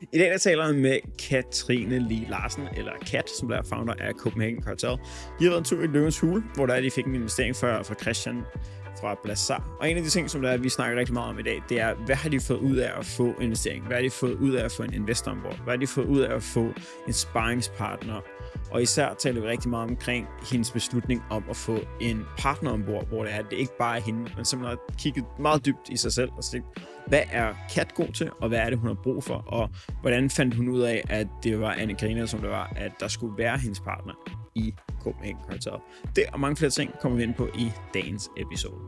I dag der taler jeg med Katrine Lee Larsen, eller Kat, som der er founder af Copenhagen Cartel. De har været en tur i Løvens Hule, hvor der er, de fik en investering fra, fra Christian fra Blazar. Og en af de ting, som der er, vi snakker rigtig meget om i dag, det er, hvad har de fået ud af at få investering? Hvad har de fået ud af at få en investor ombord? Hvad har de fået ud af at få en sparringspartner? Og især taler vi rigtig meget omkring hendes beslutning om at få en partner ombord, hvor det er, at det ikke bare er hende, men simpelthen har kigget meget dybt i sig selv og sagt, hvad er Kat god til, og hvad er det, hun har brug for, og hvordan fandt hun ud af, at det var Anne Karina, som det var, at der skulle være hendes partner i Copenhagen Cartel. Det og mange flere ting kommer vi ind på i dagens episode.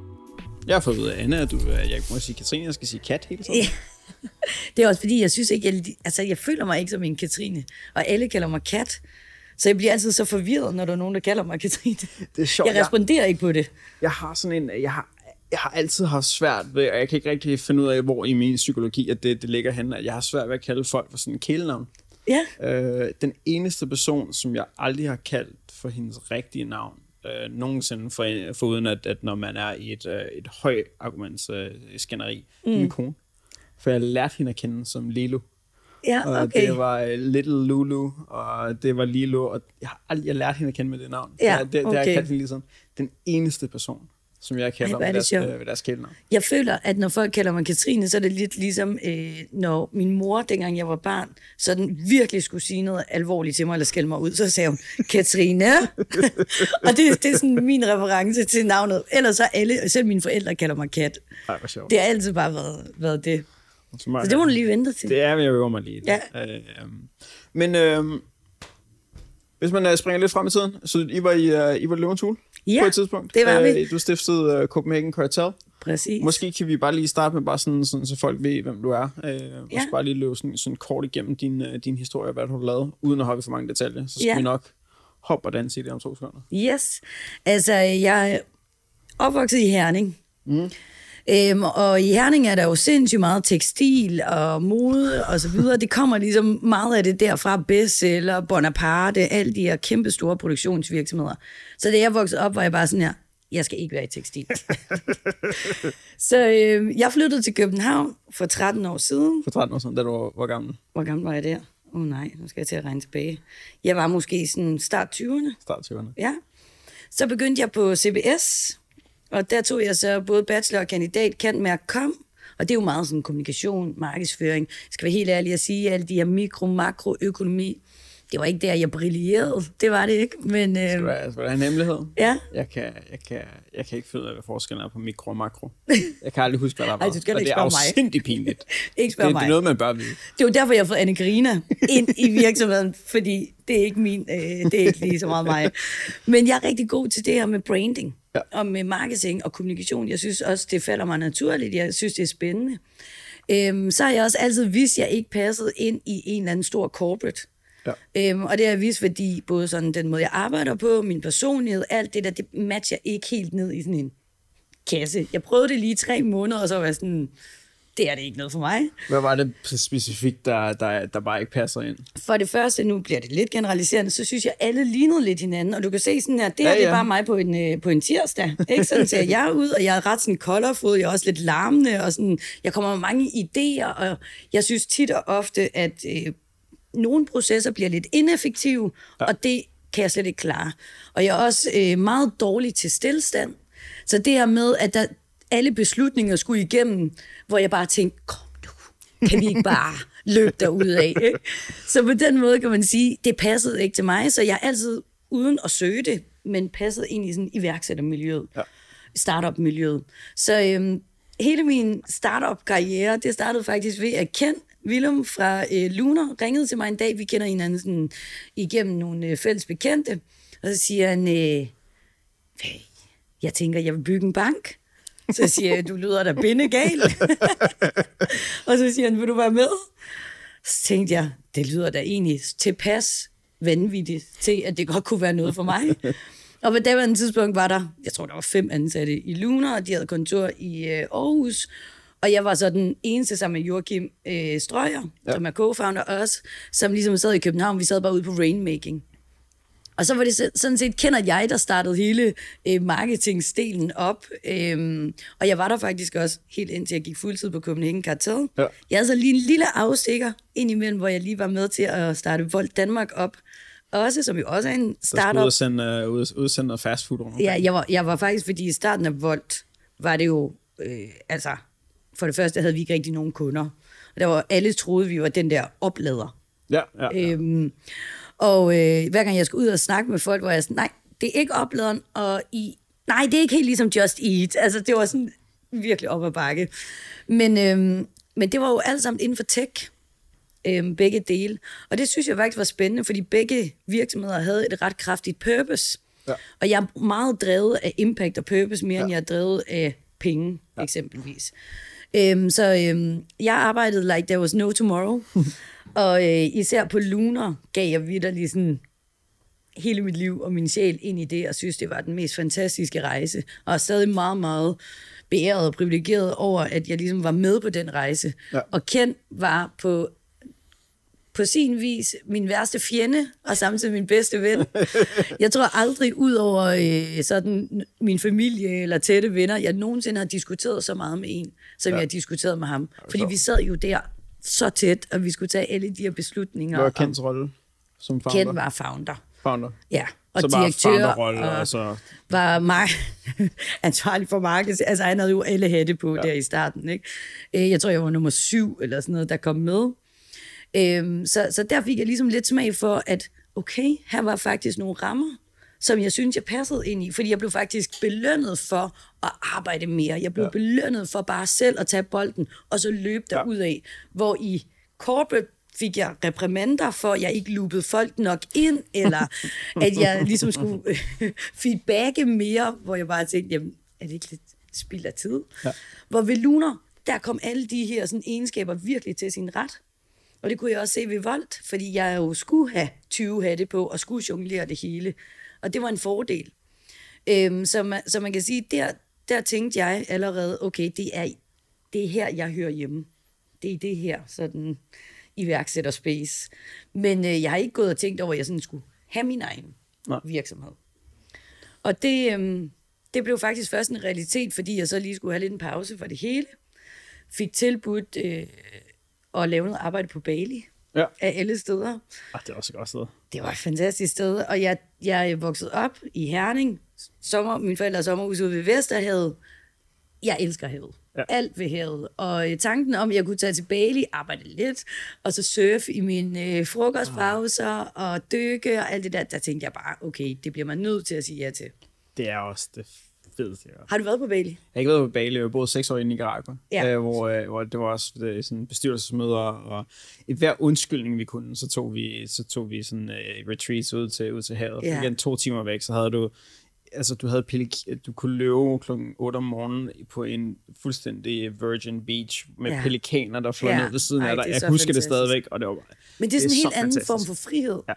Jeg har fået ud af Anne, at du, jeg må sige Katrine, jeg skal sige Kat hele tiden. Ja. Det er også fordi, jeg synes ikke, jeg, altså jeg føler mig ikke som en Katrine, og alle kalder mig Kat. Så jeg bliver altid så forvirret, når der er nogen, der kalder mig Katrine. Det er sjovt. Jeg responderer ikke på det. Jeg har sådan en, jeg har, jeg har altid haft svært ved, og jeg kan ikke rigtig finde ud af, hvor i min psykologi, at det, det ligger henne, at jeg har svært ved at kalde folk for sådan en kælenavn. Ja. Øh, den eneste person, som jeg aldrig har kaldt for hendes rigtige navn, øh, nogensinde, for, for uden at, at når man er i et, øh, et højt arguments øh, mm. min kone. For jeg lærte hende at kende som Lilo. Ja, Og okay. det var øh, Little Lulu, og det var Lilo, og jeg har aldrig jeg lærte hende at kende med det navn. Ja, det, det, det har jeg okay. kaldt hende ligesom den eneste person, som jeg kalder Ej, ved det deres, øh, ved deres kælenavn. Jeg føler, at når folk kalder mig Katrine, så er det lidt ligesom, øh, når min mor, dengang jeg var barn, så den virkelig skulle sige noget alvorligt til mig, eller skælde mig ud, så sagde hun, Katrine. og det, det er sådan min reference til navnet. Ellers så alle, selv mine forældre kalder mig Kat. Ej. Det har altid bare været, været det. Så, Så det må du lige vente til. Det er, jeg øver mig lige. Ja. Øh, øhm. men øh, hvis man øh, springer lidt frem i tiden, så I var i, øh, I var Løvens Hule Ja, på et tidspunkt. det var vi. Øh, du stiftede øh, Copenhagen Cartel. Præcis. Måske kan vi bare lige starte med bare sådan, sådan så folk ved, hvem du er. Øh, ja. Og så bare lige løbe sådan, sådan kort igennem din, din historie, hvad du har lavet, uden at hoppe for mange detaljer. Så skal Ja. vi nok hoppe og danse i det om to sekunder. Yes. Altså, jeg er opvokset i Herning. Mm. Øhm, og i Herning er der jo sindssygt meget tekstil og mode og så videre. Det kommer ligesom meget af det derfra, Bestseller, Bonaparte, alle de her kæmpe store produktionsvirksomheder. Så da jeg voksede op, var jeg bare sådan her, jeg skal ikke være i tekstil. så øh, jeg flyttede til København for 13 år siden. For 13 år siden, da du var, var gammel. Hvor gammel var jeg der? Åh oh, nej, nu skal jeg til at regne tilbage. Jeg var måske sådan start 20'erne. Start 20'erne. Ja. Så begyndte jeg på CBS, og der tog jeg så både bachelor og kandidat kendt med at komme. Og det er jo meget sådan kommunikation, markedsføring. Jeg skal være helt ærlig at sige, alle de her mikro, makro, økonomi, det var ikke der, jeg brillerede. Det var det ikke, men... Skal Øh, du have, skal du have en hemmelighed? ja. Jeg kan, jeg, kan, jeg kan ikke finde ud af, hvad forskellen er på mikro og makro. Jeg kan aldrig huske, hvad der var. Ej, du skal og ikke det er afsindigt pinligt. Ikke spørg det, mig. det er noget, man bør vide. Det jo derfor, jeg har fået Anne Karina ind i virksomheden, fordi det er ikke min, øh, det er ikke lige så meget mig. Men jeg er rigtig god til det her med branding, ja. og med marketing og kommunikation. Jeg synes også, det falder mig naturligt. Jeg synes, det er spændende. Øhm, så har jeg også altid vidst, at jeg ikke passede ind i en eller anden stor corporate. Ja. Øhm, og det har vist, fordi både sådan den måde, jeg arbejder på, min personlighed, alt det der, det matcher ikke helt ned i sådan en kasse. Jeg prøvede det lige tre måneder, og så var jeg sådan, det er det ikke noget for mig. Hvad var det specifikt, der, der, der bare ikke passer ind? For det første, nu bliver det lidt generaliserende, så synes jeg, alle lignede lidt hinanden. Og du kan se sådan her, det her Ja, ja, det er bare mig på en, øh, på en tirsdag. Ikke? Sådan ser jeg ud, og jeg er ret sådan kolderfod, jeg er også lidt larmende, og sådan, jeg kommer med mange idéer, og jeg synes tit og ofte, at øh, nogle processer bliver lidt ineffektive, ja. og det kan jeg slet ikke klare. Og jeg er også øh, meget dårlig til stillstand. Så det her med, at der, alle beslutninger skulle igennem, hvor jeg bare tænkte, kom nu, kan vi ikke bare løbe derud af? Så på den måde kan man sige, det passede ikke til mig, så jeg er altid uden at søge det, men passede ind i sådan iværksættermiljøet, Ja. startup-miljøet. Så øhm, hele min startup-karriere, det startede faktisk ved, at Ken Willum fra øh, Lunar ringede til mig en dag, vi kender hinanden sådan, igennem nogle øh, fælles bekendte, og så siger han, øh, "Hey, jeg tænker, jeg vil bygge en bank. Så siger jeg, du lyder da bindegal. og så siger han, vil du være med? Så tænkte jeg, det lyder da egentlig tilpas vanvittigt til, at det godt kunne være noget for mig. og på daværende tidspunkt var der, jeg tror, der var fem ansatte i Luna, og de havde kontor i øh, Aarhus. Og jeg var så den eneste sammen med Joachim øh, Strøger, ja. som er co-founder også, som ligesom sad i København. Vi sad bare ude på rainmaking. Og så var det så- sådan set, kender jeg, der startede hele øh, marketingdelen op. Øhm, og jeg var der faktisk også helt indtil jeg gik fuldtid på Copenhagen Cartel. Ja. Jeg havde så lige en lille afstikker indimellem, hvor jeg lige var med til at starte Volt Danmark op. Også, som jo også er en Der skulle startup. ud og sende, uh, ud, udsende noget fast food rundt. Ja, jeg var, jeg var faktisk, fordi i starten af Volt var det jo, øh, altså, for det første havde vi ikke rigtig nogen kunder. Og der var, alle troede, vi var den der oplader. ja, ja, ja. Øhm, og øh, hver gang jeg skulle ud og snakke med folk, var jeg sådan, nej, det er ikke opladeren, og i, nej, det er ikke helt ligesom Just Eat. Altså, det var sådan virkelig op ad bakke. Men, øhm, men det var jo alt sammen inden for tech, øhm, begge dele. Og det synes jeg faktisk var spændende, fordi begge virksomheder havde et ret kraftigt purpose. Ja. Og jeg er meget drevet af impact og purpose, mere ja. end jeg er drevet af penge, ja. eksempelvis. Øhm, så øhm, jeg arbejdede like there was no tomorrow. og øh, især på Lunar gav jeg vidderlig sådan hele mit liv og min sjæl ind i det, og synes, det var den mest fantastiske rejse. Og er stadig meget, meget beæret og privilegeret over, at jeg ligesom var med på den rejse. Ja. Og Ken var på på sin vis min værste fjende, og samtidig min bedste ven. Jeg tror aldrig ud over øh, sådan min familie eller tætte venner, jeg nogensinde har diskuteret så meget med en, som ja. jeg har diskuteret med ham. Fordi vi sad jo der så tæt, og vi skulle tage alle de her beslutninger. Hvad var Kents rolle som founder? Ken var founder. founder. Ja, og så direktør og, og så... var mig ansvarlig for markedet. Altså, han havde jo alle hatte på ja. der i starten. Ikke? Øh, Jeg tror, jeg var nummer syv eller sådan noget, der kom med. Øhm, Så, så der fik jeg ligesom lidt smag for, at okay, her var faktisk nogle rammer, som jeg synes, jeg passede ind i. Fordi jeg blev faktisk belønnet for at arbejde mere. Jeg blev ja. belønnet for bare selv at tage bolden, og så løbe derud af. Hvor i corporate fik jeg reprimander for, at jeg ikke loopede folk nok ind, eller at jeg ligesom skulle øh, feedbacke mere, hvor jeg bare tænkte, jamen, er det ikke lidt spild af tid? Ja. Hvor ved Lunar, der kom alle de her sådan, egenskaber virkelig til sin ret. Og det kunne jeg også se ved Volt, fordi jeg jo skulle have 20 hatte på, og skulle jonglere det hele. Og det var en fordel. Øhm, så, man, så man kan sige, der, der tænkte jeg allerede, okay, det er, det er her, jeg hører hjemme. Det er det her, sådan iværksætter space. Men øh, jeg har ikke gået og tænkt over, at jeg sådan skulle have min egen Nej. virksomhed. Og det, øhm, det blev faktisk først en realitet, fordi jeg så lige skulle have lidt en pause for det hele. Fik tilbudt øh, at lave noget arbejde på Bali Ja. af alle steder. Ah, det er også et godt sted. Det var et fantastisk sted, og jeg, jeg er vokset op i Herning. Sommer, min forældre sommerhus ude ved Vesterhavet. Jeg elsker havet. Ja. Alt ved havet. Og øh, tanken om, at jeg kunne tage til Bali, arbejde lidt, og så surfe i mine øh, frokostpauser, og dykke og alt det der, der tænkte jeg bare, okay, det bliver man nødt til at sige ja til. Det er også det fedeste. Jeg Har du været på Bali? Jeg har ikke været på Bali, jeg boet seks år i Nicaragua, Ja. øh, hvor, øh, hvor det var også øh, sådan bestyrelsesmøder, og i hver undskyldning, vi kunne, så tog vi, så tog vi sådan øh, retreats ud til, ud til havet. Ja. Igen to timer væk, så havde du, altså du havde pelik- du kunne løbe klokken 8 om morgenen på en fuldstændig virgin beach med Ja. pelikaner, der fløj Ja. ned ved siden Ej, af dig. det Jeg så husker det fantastisk. stadigvæk, og det var bare... Men det er sådan en så helt anden fantastisk. form for frihed. Ja.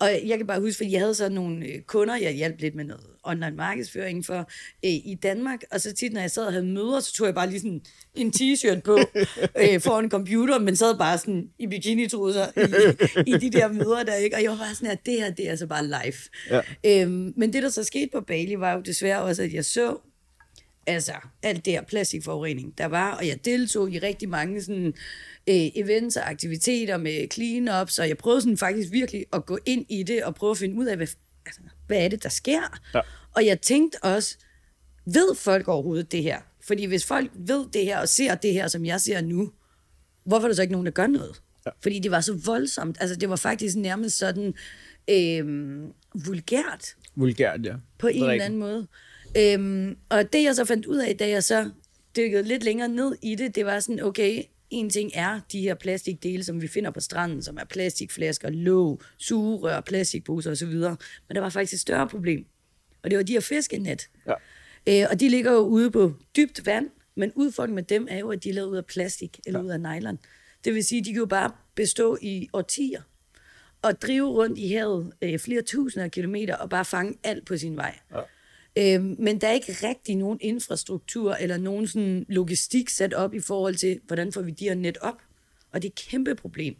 Og jeg kan bare huske, fordi jeg havde så nogle øh, kunder, jeg hjalp lidt med noget online markedsføring for øh, i Danmark, og så tit, når jeg sad og havde møder, så tog jeg bare lige sådan en t-shirt på øh, foran en computer, men sad bare sådan i bikini-trusser i, i de der møder der, ikke? Og jeg var bare sådan, at det her, det er altså bare live. Ja. Øhm, men det, der så skete på Bali, var jo desværre også, at jeg så altså alt det her plastikforurening, der var, og jeg deltog i rigtig mange sådan, øh, events og aktiviteter med cleanups, og jeg prøvede sådan faktisk virkelig at gå ind i det og prøve at finde ud af, hvad, altså, hvad er det, der sker? Ja. Og jeg tænkte også, ved folk overhovedet det her? Fordi hvis folk ved det her og ser det her, som jeg ser nu, hvorfor er der så ikke nogen, der gør noget? Ja. Fordi det var så voldsomt. Altså, det var faktisk nærmest sådan øh, vulgært Vulgært, ja. på en eller anden måde. Øhm, og det jeg så fandt ud af, da jeg så dykkede lidt længere ned i det, det var sådan, okay, en ting er de her plastikdele, som vi finder på stranden, som er plastikflasker, låg, sugerør, plastikposer osv. Men der var faktisk et større problem, og det var de her fiskenet. Ja. Øh, og de ligger jo ude på dybt vand, men udfordringen med dem er jo, at de er lavet ud af plastik eller ja. ud af nylon. Det vil sige, at de kan jo bare bestå i årtier og drive rundt i havet øh, flere tusinder af kilometer og bare fange alt på sin vej. Ja. Øh, men der er ikke rigtig nogen infrastruktur eller nogen sådan logistik sat op i forhold til, hvordan får vi de her net op. Og det er et kæmpe problem.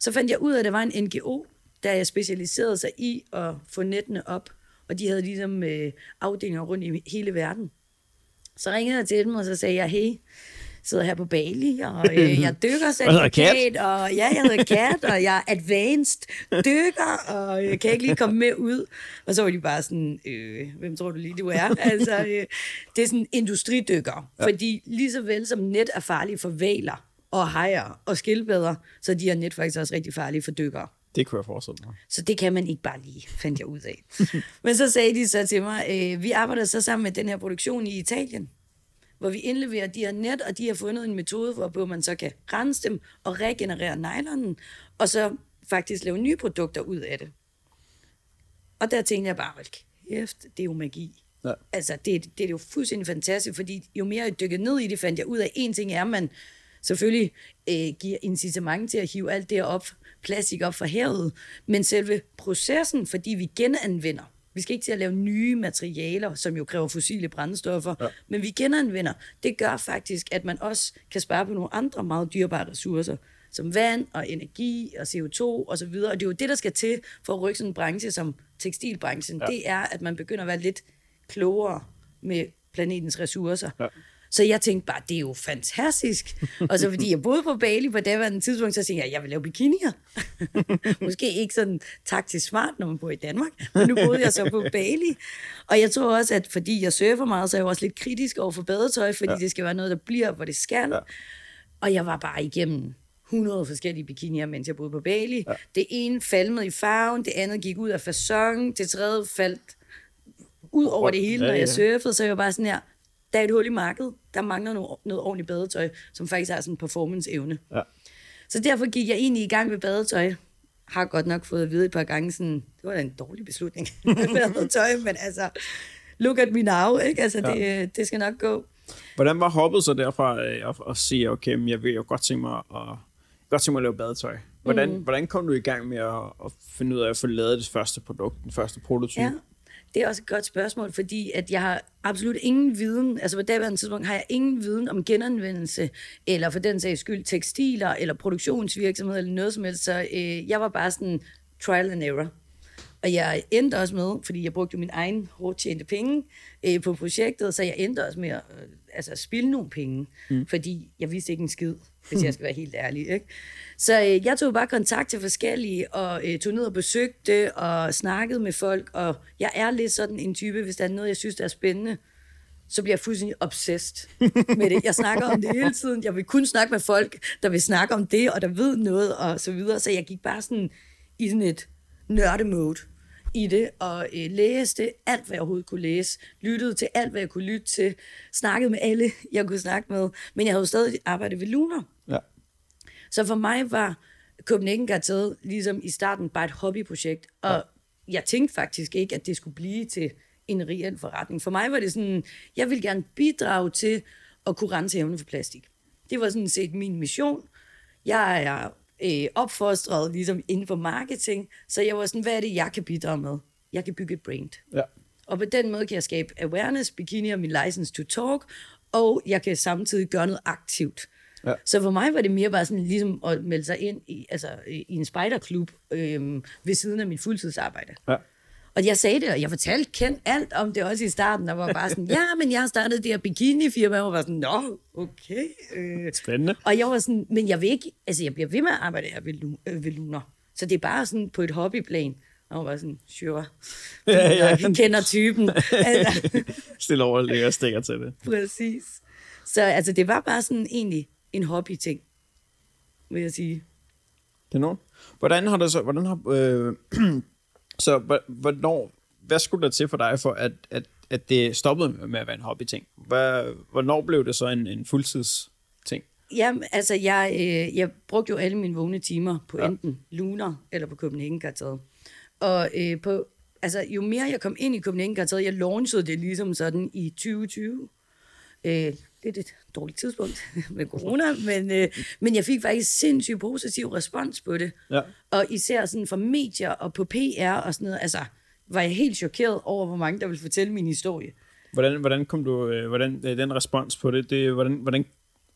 Så fandt jeg ud af, at der var en NGO, der specialiserede sig i at få nettene op, og de havde ligesom øh, afdelinger rundt i hele verden. Så ringede jeg til dem, og så sagde jeg, hey, sidder her på Bali, og øh, jeg dykker certifikat, og ja, jeg hedder Kat, og jeg er advanced dykker, og jeg kan ikke lige komme med ud. Og så var de bare sådan, øh, hvem tror du lige, du er? Altså, øh, det er sådan industridykker, ja. fordi lige så vel som net er farlige for valer, og hajer og skildpadder, så er de her net faktisk også rigtig farlige for dykkere. Det kunne jeg forestille mig. Så det kan man ikke bare lige, fandt jeg ud af. Men så sagde de så til mig, øh, vi arbejder så sammen med den her produktion i Italien hvor vi indleverer de her net, og de har fundet en metode, hvorpå man så kan rense dem og regenerere nylonen, og så faktisk lave nye produkter ud af det. Og der tænkte jeg bare, hold kæft, det er jo magi. Ja. Altså, det, det er jo fuldstændig fantastisk, fordi jo mere jeg dykkede ned i det, fandt jeg ud af, en ting er, at man selvfølgelig øh, giver incitament til at hive alt det op, plastik op fra havet, men selve processen, fordi vi genanvender, vi skal ikke til at lave nye materialer, som jo kræver fossile brændstoffer, ja. men vi genanvender. Det gør faktisk, at man også kan spare på nogle andre meget dyrebare ressourcer, som vand og energi og CO2 og så videre. Og det er jo det, der skal til for at rykke sådan en branche som tekstilbranchen. Ja. Det er, at man begynder at være lidt klogere med planetens ressourcer. Ja. Så jeg tænkte bare, det er jo fantastisk. Og så fordi jeg boede på Bali på det var tidspunkt, så tænkte jeg, jeg vil lave bikinier. Måske ikke sådan taktisk smart, når man bor i Danmark, men nu boede jeg så på Bali. Og jeg tror også, at fordi jeg surfer meget, så er jeg også lidt kritisk over for badetøj, fordi ja. det skal være noget, der bliver, hvor det skal. Ja. Og jeg var bare igennem 100 forskellige bikinier, mens jeg boede på Bali. Ja. Det ene falmede i farven, det andet gik ud af fasong, det tredje faldt ud over det hele, når jeg surfede, så jeg var bare sådan her, der er et hul i markedet. Der mangler noget, noget ordentligt badetøj, som faktisk har sådan en performance-evne. Ja. Så derfor gik jeg egentlig i gang med badetøj. Har godt nok fået at vide et par gange, sådan, det var da en dårlig beslutning med badetøj, men altså, look at me now, ikke? Altså, ja. det, det skal nok gå. Hvordan var hoppet så derfra øh, at, at sige, okay, jeg vil jo godt tænke mig at, godt tænke mig at lave badetøj? Hvordan, mm. hvordan kom du i gang med at, at finde ud af at få lavet det første produkt, den første prototype? Ja. Det er også et godt spørgsmål, fordi at jeg har absolut ingen viden, altså på daværende tidspunkt har jeg ingen viden om genanvendelse, eller for den sags skyld tekstiler, eller produktionsvirksomheder, eller noget som helst. Så øh, jeg var bare sådan trial and error. Og jeg endte også med, fordi jeg brugte min egen hårdt tjente penge øh, på projektet, så jeg endte også med at øh, altså, spille nogle penge, mm. fordi jeg vidste ikke en skid, hvis jeg skal være helt ærlig. Ikke? Så øh, jeg tog bare kontakt til forskellige, og øh, tog ned og besøgte, og snakkede med folk, og jeg er lidt sådan en type, hvis der er noget, jeg synes, der er spændende, så bliver jeg fuldstændig obsessed med det. Jeg snakker om det hele tiden. Jeg vil kun snakke med folk, der vil snakke om det, og der ved noget, og så videre. Så jeg gik bare sådan i sådan et nørdemode i det, og øh, læste alt, hvad jeg overhovedet kunne læse, lyttede til alt, hvad jeg kunne lytte til, snakkede med alle, jeg kunne snakke med, men jeg havde jo stadig arbejdet ved Lunar. Ja. Så for mig var Copenhagen Gartet ligesom i starten bare et hobbyprojekt, og ja. jeg tænkte faktisk ikke, at det skulle blive til en reel forretning. For mig var det sådan, jeg vil gerne bidrage til at kunne rense evne for plastik. Det var sådan set min mission. Jeg er øh, opfostret ligesom inden for marketing, så jeg var sådan, hvad er det, jeg kan bidrage med? Jeg kan bygge et brand. Ja. Og på den måde kan jeg skabe awareness, bikini og min license to talk, og jeg kan samtidig gøre noget aktivt. Ja. Så for mig var det mere bare sådan ligesom at melde sig ind i, altså, i en spejderklub øh, ved siden af mit fuldtidsarbejde. Ja. Og jeg sagde det, og jeg fortalte kendt alt om det også i starten, og var bare sådan, ja, men jeg har startet det her bikini-firma, og var sådan, nå, okay. Øh. Spændende. Og jeg var sådan, men jeg vil ikke, altså jeg bliver ved med at arbejde her ved, øh, ved Lunar. Så det er bare sådan på et hobbyplan. Og hun var sådan, sure. Ja, ja. Jeg kender typen. altså. Stille over og stikker til det. Præcis. Så altså, det var bare sådan egentlig en hobby-ting, vil jeg sige. Det er nogen. Hvordan har det så, hvordan har, øh, så hvornår, hvad skulle der til for dig, for at, at, at det stoppede med at være en hobby-ting? Hvornår blev det så en, en fuldtids ting? Jamen, altså, jeg, øh, jeg brugte jo alle mine vågne timer på ja. enten Lunar eller på Copenhagen Kartet. Og øh, på, altså, jo mere jeg kom ind i Copenhagen Kartet, jeg launchede det ligesom sådan i 2020. Øh, det er et dårligt tidspunkt med corona, men, øh, men jeg fik faktisk sindssygt positiv respons på det. Ja. Og især sådan fra medier og på PR og sådan noget, altså var jeg helt chokeret over, hvor mange der ville fortælle min historie. Hvordan, hvordan kom du, øh, hvordan, øh, den respons på det, det hvordan, hvordan,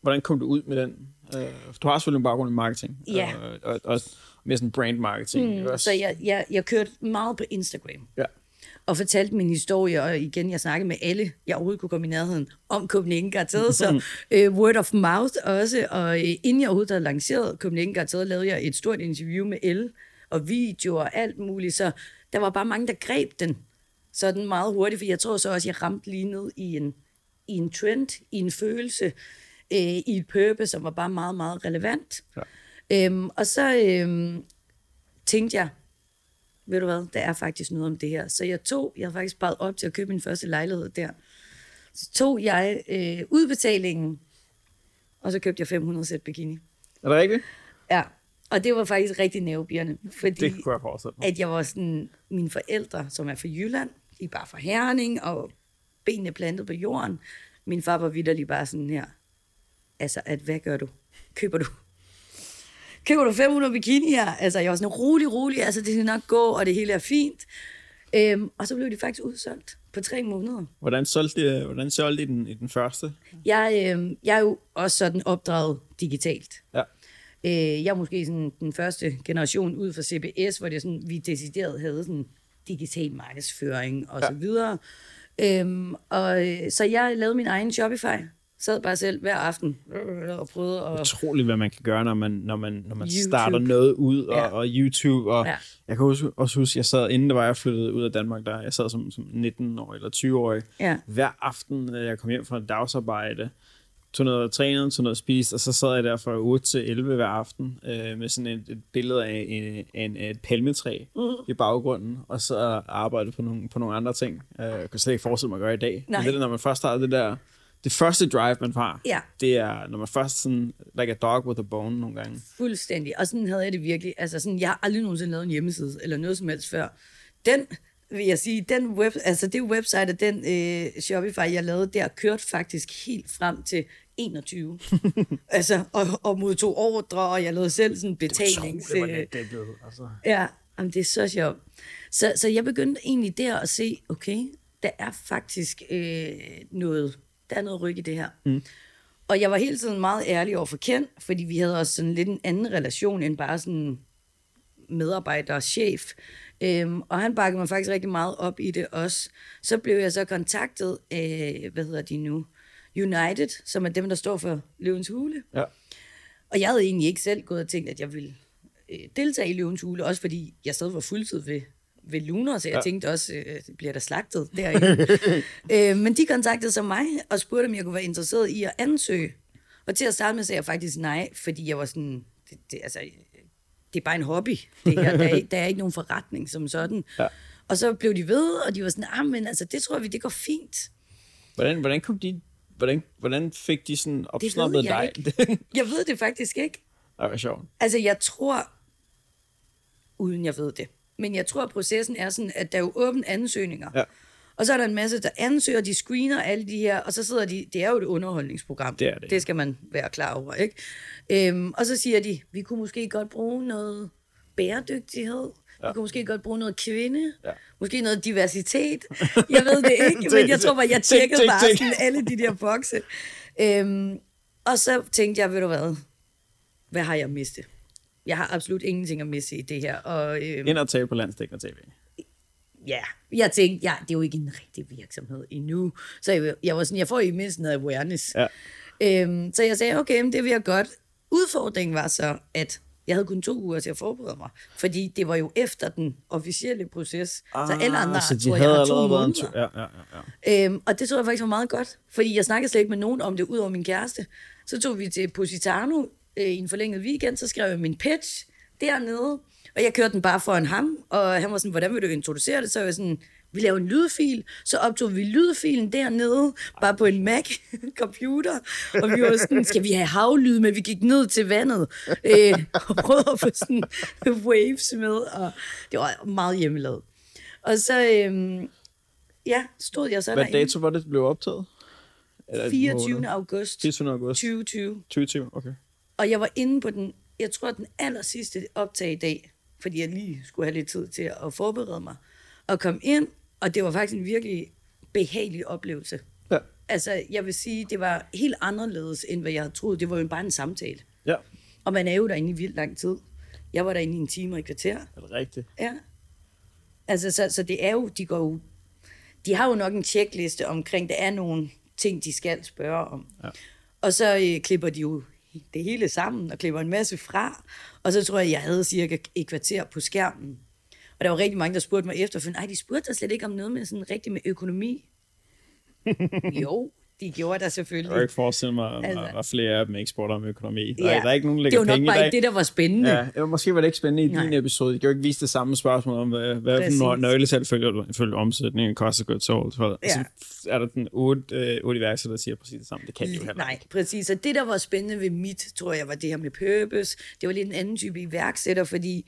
hvordan kom du ud med den? Uh, du har selvfølgelig en baggrund i marketing. Ja. Uh, og, og mere sådan brand marketing. Mm, så jeg, jeg, jeg kørte meget på Instagram. Ja. Og fortalte min historie, og igen, jeg snakkede med alle, jeg overhovedet kunne komme i nærheden om Copenhagen Gartet, så øh, word of mouth også, og øh, inden jeg overhovedet havde lanceret Copenhagen Gartet, lavede jeg et stort interview med Elle, og videoer og alt muligt, så der var bare mange, der greb den sådan meget hurtigt, for jeg tror så også, jeg ramte lige ned i en, i en trend, i en følelse, øh, i et purpose, som var bare meget, meget relevant. Ja. Øhm, og så øhm, tænkte jeg, ved du hvad, der er faktisk noget om det her. Så jeg tog, jeg har faktisk sparet op til at købe min første lejlighed der. Så tog jeg øh, udbetalingen, og så købte jeg 500 sæt bikini. Er det rigtigt? Ja, og det var faktisk rigtig nervebjørne, fordi Det kunne jeg forestille mig. at jeg var sådan, mine forældre, som er fra Jylland, de er bare fra Herning, og benene plantet på jorden. Min far var vidderlig bare sådan her, altså, at hvad gør du? Køber du? Køber du 500 bikini her? Altså, jeg var sådan rolig, rolig, altså, det skal nok gå, og det hele er fint. Øhm, og så blev de faktisk udsolgt på tre måneder. Hvordan solgte de, hvordan solgte de den i den første? Jeg, øh, jeg er jo også sådan opdraget digitalt. Ja. Øh, jeg er måske sådan den første generation ud fra CBS, hvor det sådan, vi decideret havde sådan digital markedsføring og så videre. Øhm, og, øh, så jeg lavede min egen Shopify. Sad bare selv hver aften øh, og prøvede at... Utroligt, hvad man kan gøre, når man, når man, når man YouTube. starter noget ud, og, Ja. og YouTube. Og Ja. Jeg kan også, også huske, jeg sad, inden det var, jeg flyttede ud af Danmark, der jeg sad som, som 19-årig eller 20-årig. Ja. Hver aften, når jeg kom hjem fra et dagsarbejde, tog noget trænet, tog noget spist, og så sad jeg der fra 8 til 11 hver aften øh, med sådan et, et billede af en, en, et palmetræ Mm. i baggrunden, og så arbejdede på nogle, på nogle andre ting. Øh, jeg kan slet ikke forestille mig at gøre i dag. Nej. Men det er, når man først har det der, det første drive, man har, Ja. det er, når man først sådan, like a dog with a bone nogle gange. Fuldstændig. Og sådan havde jeg det virkelig. Altså sådan, jeg har aldrig nogensinde lavet en hjemmeside, eller noget som helst før. Den, vil jeg sige, den web, altså det website og den øh, Shopify, jeg lavede der, kørte faktisk helt frem til 21. altså, og, og modtog ordre, og jeg lavede selv sådan betalings... det var øh, det, det blev, altså. Ja, jamen, det er så sjovt. Så, så jeg begyndte egentlig der at se, okay, der er faktisk øh, noget, der er noget ryg i det her. Mm. Og jeg var hele tiden meget ærlig over for Ken, fordi vi havde også sådan lidt en anden relation end bare sådan medarbejder og chef. Øhm, og han bakkede mig faktisk rigtig meget op i det også. Så blev jeg så kontaktet af, hvad hedder de nu, United, som er dem, der står for Løvens Hule. Ja. Og jeg havde egentlig ikke selv gået og tænkt, at jeg ville øh, deltage i Løvens Hule, også fordi jeg stadig var fuldtid ved, ved Lunar, så jeg Ja. tænkte også, øh, bliver der slagtet derinde. øh, men de kontaktede så mig og spurgte, om jeg kunne være interesseret i at ansøge. Og til at starte med sagde jeg faktisk nej, fordi jeg var sådan, det, det, altså, det er bare en hobby. Det her. Der, er, der er ikke nogen forretning som sådan. Ja. Og så blev de ved, og de var sådan, ah, men altså, det tror vi, det går fint. Hvordan, hvordan kom de, hvordan, hvordan fik de sådan opsnappet dig? Jeg ved det faktisk ikke. det var sjovt. Altså, jeg tror, uden jeg ved det, men jeg tror, at processen er sådan, at der er jo åbne ansøgninger. Ja. Og så er der en masse, der ansøger, de screener alle de her, og så sidder de, det er jo et underholdningsprogram. Det er det. Det skal man være klar over, ikke? Øhm, og så siger de, vi kunne måske godt bruge noget bæredygtighed. Ja. Vi kunne måske godt bruge noget kvinde. Ja. Måske noget diversitet. Jeg ved det ikke, men jeg tror bare, jeg tjekkede bare sådan alle de der bokse. Øhm, og så tænkte jeg, ved du hvad, hvad har jeg mistet? Jeg har absolut ingenting at miste i det her. Og, øhm, Ind og tale på landstækkende tv. ja, jeg tænkte, ja, det er jo ikke en rigtig virksomhed endnu. Så jeg, jeg var sådan, jeg får i mindst noget awareness. Ja. Øhm, så jeg sagde, okay, men det vil jeg godt. Udfordringen var så, at jeg havde kun to uger til at forberede mig. Fordi det var jo efter den officielle proces. så alle andre, Ah, så de tror jeg, havde har to måneder. tur. Ja, ja, ja, ja. Øhm, og det tror jeg faktisk var meget godt, fordi jeg snakkede slet ikke med nogen om det, ud over min kæreste. Så tog vi til Positano øh, i en forlænget weekend, så skrev jeg min pitch dernede, og jeg kørte den bare foran ham, og han var sådan, hvordan vil du introducere det? Så var jeg sådan, vi laver en lydfil, så optog vi lydfilen dernede, bare på en Mac-computer, og vi var sådan, skal vi have havlyd med? Vi gik ned til vandet, øh, og prøvede at få sådan waves med, og det var meget hjemmelavet. Og så, øhm, ja, stod jeg så Hvad derinde. dato var det, det blev optaget? Eller et 24. måned? august 24. august 2020. 2020, okay. Og jeg var inde på den, jeg tror, den aller sidste optag i dag, fordi jeg lige skulle have lidt tid til at forberede mig, og kom ind, og det var faktisk en virkelig behagelig oplevelse. Ja. Altså, jeg vil sige, det var helt anderledes, end hvad jeg havde troet. Det var jo bare en samtale. Og man er jo derinde i vildt lang tid. Jeg var derinde i en time og et kvarter. Er det rigtigt? Ja. Altså, så, så det er jo, de går jo, de har jo nok en tjekliste omkring, der er nogle ting, de skal spørge om. Ja. Og så øh, klipper de jo det hele sammen og klipper en masse fra. Og så tror jeg, jeg havde cirka et kvarter på skærmen. Og der var rigtig mange, der spurgte mig efterfølgende, ej, de spurgte dig slet ikke om noget med sådan rigtig med økonomi. jo, de gjorde der Jeg selvfølgelig. kan ikke forestille mig, at Altså- var flere af dem ikke spurgte om økonomi. Der, Ja. er, der er ikke nogen, der det lægger var nok penge i bare ikke det, der var spændende. Ja, det var, måske var det ikke spændende i din Nej. episode. De kan jo ikke vise det samme spørgsmål om, hvad, hvad for nøgletal følger du ifølge omsætningen, koster godt sold. Så Ja. ja. er der den otte, øh, otte iværksættere, der siger præcis det samme. Det kan de jo heller Nej, præcis. Og det, der var spændende ved mit, tror jeg, var det her med purpose. Det var lidt en anden type iværksætter, fordi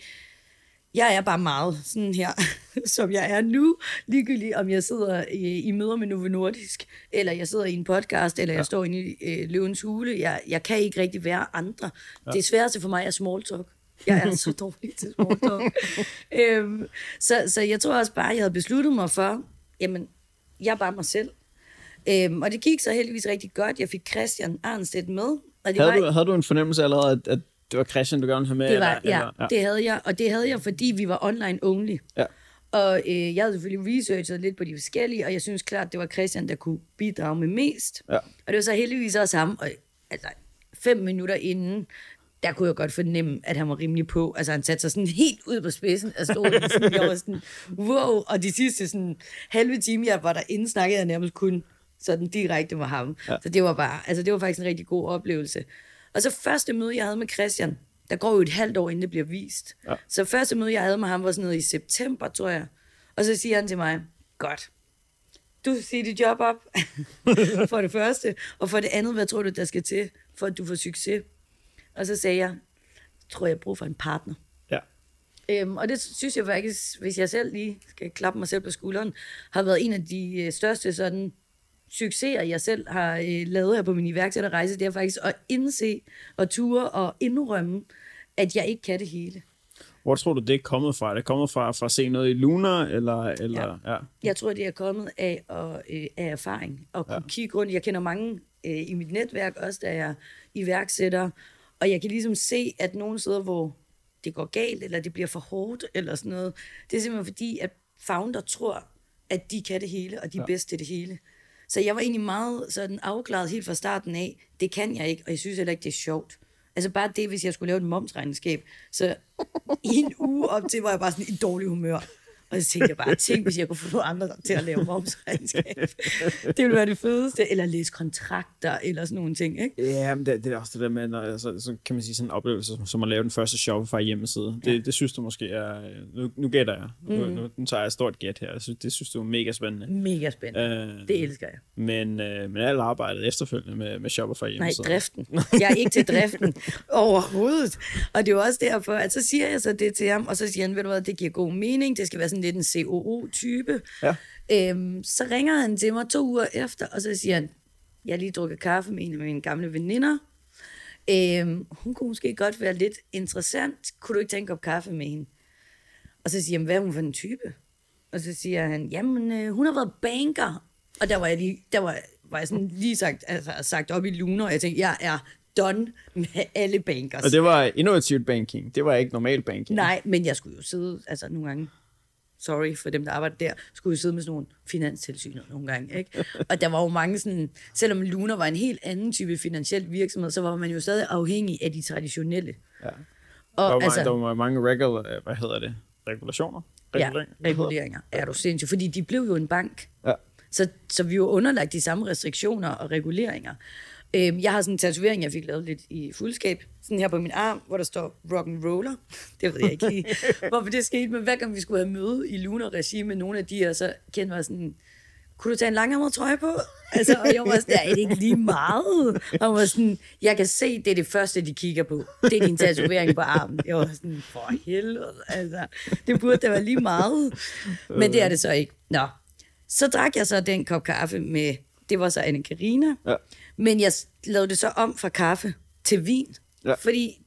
jeg er bare meget sådan her, som jeg er nu. Ligegyldigt om jeg sidder i, i møder med Novo Nordisk, eller jeg sidder i en podcast, eller jeg står inde i øh, Løvens Hule. Jeg, jeg kan ikke rigtig være andre. Ja. Det sværeste for mig er small talk. Jeg er så dårlig til small talk. øhm, så, så jeg tror også bare, at jeg havde besluttet mig for, jamen, jeg er bare mig selv. Øhm, og det gik så heldigvis rigtig godt. Jeg fik Christian Arnstedt med. Og det Havde, var, du, havde du en fornemmelse allerede, at, at det var Christian, du gerne have med? det var, eller, ja, eller, det havde jeg. Og det havde jeg, fordi vi var online only. ja. Og øh, jeg havde selvfølgelig researchet lidt på de forskellige, og jeg synes klart, det var Christian, der kunne bidrage med mest. Ja. Og det var så heldigvis også ham. Og, altså, fem minutter inden, der kunne jeg godt fornemme, at han var rimelig på. Altså, han satte sig sådan helt ud på spidsen af stolen. Sådan, jeg var sådan, wow. Og de sidste sådan, halve time, jeg var derinde, snakkede jeg nærmest kun sådan direkte med ham. Ja. Så det var bare, altså det var faktisk en rigtig god oplevelse. Og så første møde, jeg havde med Christian, der går jo et halvt år, inden det bliver vist. Ja. Så første møde, jeg havde med ham, var sådan noget i september, tror jeg. Og så siger han til mig, godt, du siger dit job op, for det første. Og for det andet, hvad tror du, der skal til, for at du får succes? Og så sagde jeg, tror jeg, jeg har brug for en partner. ja. Øhm, og det synes jeg faktisk, hvis jeg selv lige skal klappe mig selv på skulderen, har været en af de øh, største sådan succeser, jeg selv har øh, lavet her på min iværksætterrejse, det er faktisk at indse og ture og indrømme, at jeg ikke kan det hele. Hvor tror du, det er kommet fra? Er det kommet fra, fra at se noget i Lunar, eller... eller ja. ja. Jeg tror, det er kommet af, at, øh, af erfaring. Og kunne ja. kigge rundt. Jeg kender mange øh, i mit netværk, også da jeg er iværksætter. Og jeg kan ligesom se, at nogle steder, hvor det går galt, eller det bliver for hårdt, eller sådan noget, det er simpelthen fordi, at founder tror, at de kan det hele, og de er ja. bedst til det hele. Så jeg var egentlig meget sådan afklaret helt fra starten af, det kan jeg ikke, og jeg synes heller ikke, det er sjovt. Altså bare det, hvis jeg skulle lave et momsregnskab, så i en uge op til, var jeg bare sådan i dårlig humør. Og så tænkte jeg bare, tænk, hvis jeg kunne få andre til at lave momsregnskab. Det ville være det fedeste. Eller læse kontrakter, eller sådan nogle ting, ikke? Ja, men det, det er også det der med, når, altså, så kan man sige sådan en oplevelse, som, som at lave den første Shopify hjemmeside. Det, ja. det synes du måske er, nu, nu gætter jeg, nu, Mm. nu, nu tager jeg et stort gæt her, jeg synes, det synes du er mega spændende. Mega spændende. Øh, Det elsker jeg. men, øh, men alt arbejdet efterfølgende med, med Shopify Nej, hjemmeside. driften. Jeg er ikke til driften overhovedet. Og det er jo også derfor, at så siger jeg så det til ham, og så siger han, ved du hvad, det giver god mening, det skal være sådan lidt en COO-type. Ja. Øhm, så ringer han til mig to uger efter, og så siger han, jeg lige drukket kaffe med en af mine gamle veninder. Øhm, hun kunne måske godt være lidt interessant. Kunne du ikke tænke op kaffe med hende? Og så siger han, hvad er hun for en type? Og så siger han, jamen, øh, hun har været banker. Og der var jeg, lige, der var, var jeg sådan lige sagt, altså, sagt op i luner, og jeg tænkte, jeg er done med alle bankers. Og det var innovativt banking, det var ikke normal banking. Nej, men jeg skulle jo sidde, altså nogle gange, sorry for dem, der arbejder der, skulle jo sidde med sådan nogle finanstilsyner nogle gange, ikke? Og der var jo mange sådan, selvom Luna var en helt anden type finansiel virksomhed, så var man jo stadig afhængig af de traditionelle. Ja. Og Der var, altså, altså, der var mange regul, hvad hedder det, regulationer? ja, Regulering? reguleringer er du sindssygt, fordi de blev jo en bank. Ja. Så, så vi var underlagt de samme restriktioner og reguleringer. Øhm, jeg har sådan en tatovering, jeg fik lavet lidt i fuldskab, sådan her på min arm, hvor der står rock and roller. Det ved jeg ikke lige, hvorfor det skete, men hver gang vi skulle have møde i Luna Regi med nogle af de her, så kendte mig sådan, kunne du tage en langærmet trøje på? Altså, og jeg var sådan, er det ikke lige meget? Og var sådan, jeg kan se, det er det første, de kigger på. Det er din tatovering på armen. Jeg var sådan, for helvede, altså. Det burde da være lige meget. Men det er det så ikke. Nå, så drak jeg så den kop kaffe med, det var så anne Karina. Ja. Men jeg lavede det så om fra kaffe til vin. Ja. Fordi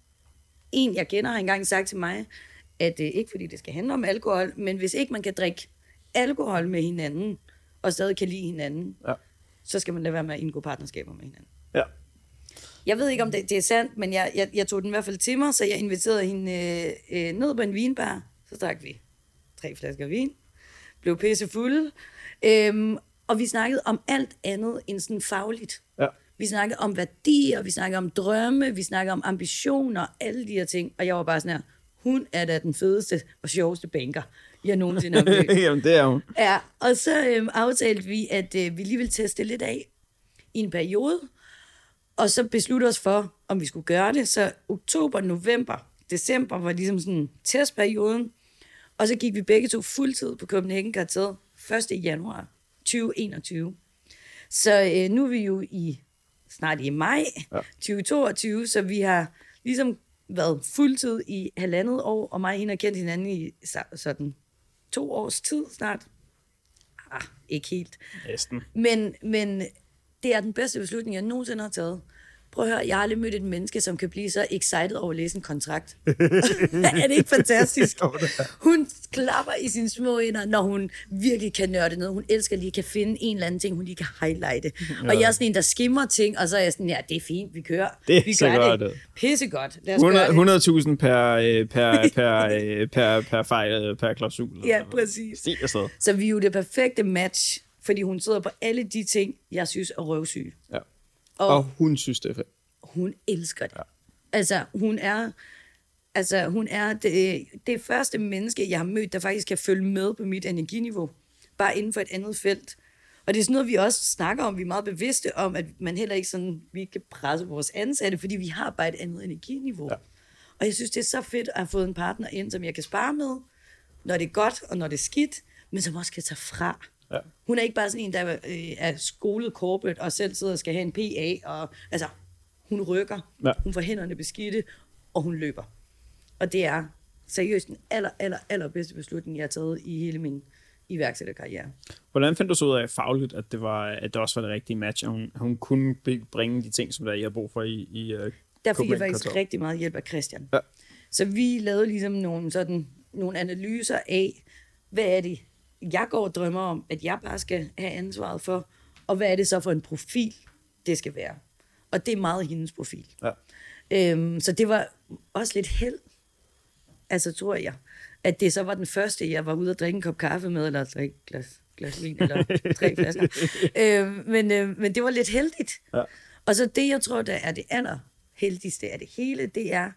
en, jeg kender, har engang sagt til mig, at øh, ikke fordi det skal handle om alkohol, men hvis ikke man kan drikke alkohol med hinanden, og stadig kan lide hinanden, Ja. så skal man lade være med at indgå partnerskaber med hinanden. Ja. Jeg ved ikke, om det, det er sandt, men jeg, jeg, jeg tog den i hvert fald til mig, så jeg inviterede hende øh, øh, ned på en vinbar. Så drak vi tre flasker vin, blev pisse fulde, øhm, og vi snakkede om alt andet end sådan fagligt. Ja. Vi snakkede om værdier, vi snakkede om drømme, vi snakkede om ambitioner, alle de her ting. Og jeg var bare sådan her, hun er da den fedeste og sjoveste banker, jeg nogensinde har mødt. Jamen, det er hun. Ja, og så øhm, aftalte vi, at øh, vi lige ville teste lidt af i en periode, og så beslutte os for, om vi skulle gøre det. Så oktober, november, december var ligesom sådan testperioden, og så gik vi begge to fuldtid på Copenhagen Kartel 1. januar 2021. Så øh, nu er vi jo i snart i maj ja. 2022, så vi har ligesom været fuldtid i halvandet år, og mig og hende har kendt hinanden i så- sådan to års tid snart. Ah, ikke helt. Næsten. Men, men det er den bedste beslutning, jeg nogensinde har taget. Prøv at høre, jeg har aldrig mødt et menneske, som kan blive så excited over at læse en kontrakt. er det ikke fantastisk? Hun klapper i sine små ender, når hun virkelig kan nørde noget. Hun elsker lige kan finde en eller anden ting, hun lige kan highlighte. Og jeg er sådan en, der skimmer ting, og så er jeg sådan, ja, det er fint, vi kører. Det er vi så gør godt. det. Pissegodt. Lad os gøre 100 det. 100.000 per, øh, per, per, øh, per, per fejl, øh, per klausul. Ja, præcis. Så vi er jo det perfekte match, fordi hun sidder på alle de ting, jeg synes er røvsyge. Ja. Og- Og, hun synes, det er fedt. hun elsker det. Ja. Altså, hun er, altså, hun er det, det første menneske, jeg har mødt, der faktisk kan følge med på mit energiniveau, bare inden for et andet felt. Og det er sådan noget, vi også snakker om. Vi er meget bevidste om, at man heller ikke sådan, vi ikke kan presse vores ansatte, fordi vi har bare et andet energiniveau. Ja. Og jeg synes, det er så fedt at have fået en partner ind, som jeg kan spare med, når det er godt og når det er skidt, men som også kan tage fra. Ja. Hun er ikke bare sådan en, der øh, er skolet corporate og selv sidder og skal have en PA. Og, altså, hun rykker, Ja. hun får hænderne beskidte, og hun løber. Og det er seriøst den aller, aller, aller bedste beslutning, jeg har taget i hele min iværksætterkarriere. Hvordan fandt du så ud af fagligt, at det, var, at det også var det rigtige match, og hun, hun kunne bringe de ting, som der I har brug for i, i uh, Der fik jeg faktisk Cartel? rigtig meget hjælp af Christian. Ja. Så vi lavede ligesom nogle, sådan, nogle analyser af, hvad er det, jeg går og drømmer om, at jeg bare skal have ansvaret for, og hvad er det så for en profil, det skal være. Og det er meget hendes profil. Ja. Øhm, så det var også lidt held, altså tror jeg, at det så var den første, jeg var ude at drikke en kop kaffe med, eller drikke glas, glas vin, eller tre flasker. øhm, men, øh, men det var lidt heldigt. Ja. Og så det, jeg tror, der er det aller heldigste af det hele, det er,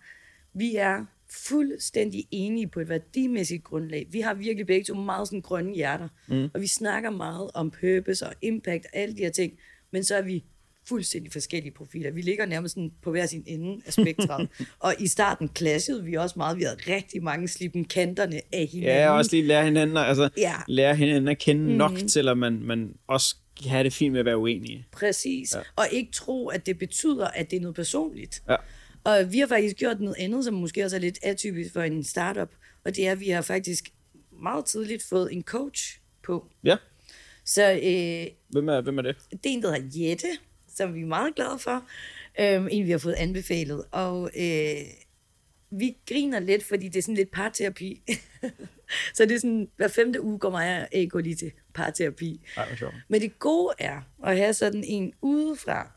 vi er fuldstændig enige på et værdimæssigt grundlag. Vi har virkelig begge to meget sådan grønne hjerter, mm. og vi snakker meget om purpose og impact og alle de her ting, men så er vi fuldstændig forskellige profiler. Vi ligger nærmest sådan på hver sin ende af spektret. og i starten clashede vi også meget. Vi havde rigtig mange slippen kanterne af hinanden. Ja, og også lige lære hinanden, altså Ja. lære hinanden at kende mm. nok til, at man, man også kan have det fint med at være uenige. Præcis. Ja. Og ikke tro, at det betyder, at det er noget personligt. Ja. Og vi har faktisk gjort noget andet, som måske også er lidt atypisk for en startup. Og det er, at vi har faktisk meget tidligt fået en coach på. Ja, Så øh, hvem er, hvem er det? det er en, der hedder Jette, som vi er meget glade for. Øhm, en, vi har fået anbefalet. Og øh, vi griner lidt, fordi det er sådan lidt parterapi. så det er sådan, hver femte uge går mig og A går lige til parterapi. Ej, hvor. Men det gode er at have sådan en udefra,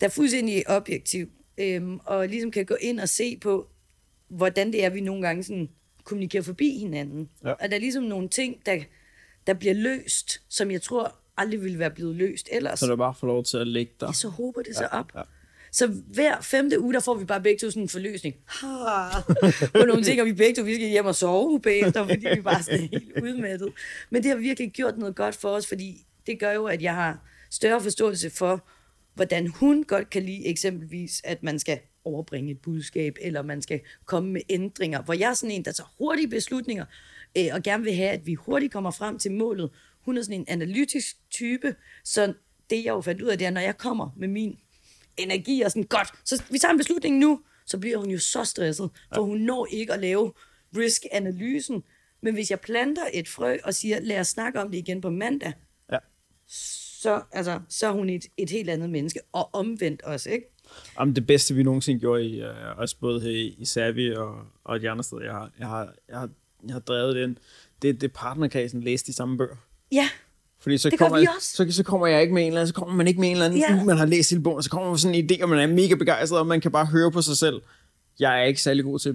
der er fuldstændig objektiv, øhm, og ligesom kan gå ind og se på, hvordan det er, vi nogle gange sådan kommunikerer forbi hinanden. Ja. Og der er ligesom nogle ting, der, der bliver løst, som jeg tror aldrig ville være blevet løst ellers. Så du bare får lov til at ligge der. Ja, så håber det så op. ja. Så hver femte uge, der får vi bare begge to sådan en forløsning. På nogle ting, og vi begge to, vi skal hjem og sove bagefter, fordi vi bare er helt udmattet. Men det har virkelig gjort noget godt for os, fordi det gør jo, at jeg har større forståelse for, hvordan hun godt kan lide eksempelvis, at man skal overbringe et budskab, eller man skal komme med ændringer, hvor jeg er sådan en, der tager hurtige beslutninger, øh, og gerne vil have, at vi hurtigt kommer frem til målet. Hun er sådan en analytisk type, så det jeg jo fandt ud af, det er, når jeg kommer med min energi og sådan, godt, så vi tager en beslutning nu, så bliver hun jo så stresset, for hun når ikke at lave risk-analysen. Men hvis jeg planter et frø og siger, lad os snakke om det igen på mandag, Ja. Så, altså, så er hun et, et helt andet menneske, og omvendt også, ikke? Om det bedste, vi nogensinde gjorde i, uh, også både her i, i Savi og, og de andre steder, jeg har, jeg har, jeg har, jeg har drevet den, det, det er partnerkredsen læste de samme bøger. Ja, Fordi så Det gør kommer, vi også. Så, så kommer jeg ikke med en eller anden, så kommer man ikke med en eller anden, Ja. man har læst hele bogen, og så kommer man sådan en idé, og man er mega begejstret, og man kan bare høre på sig selv. Jeg er ikke særlig god til at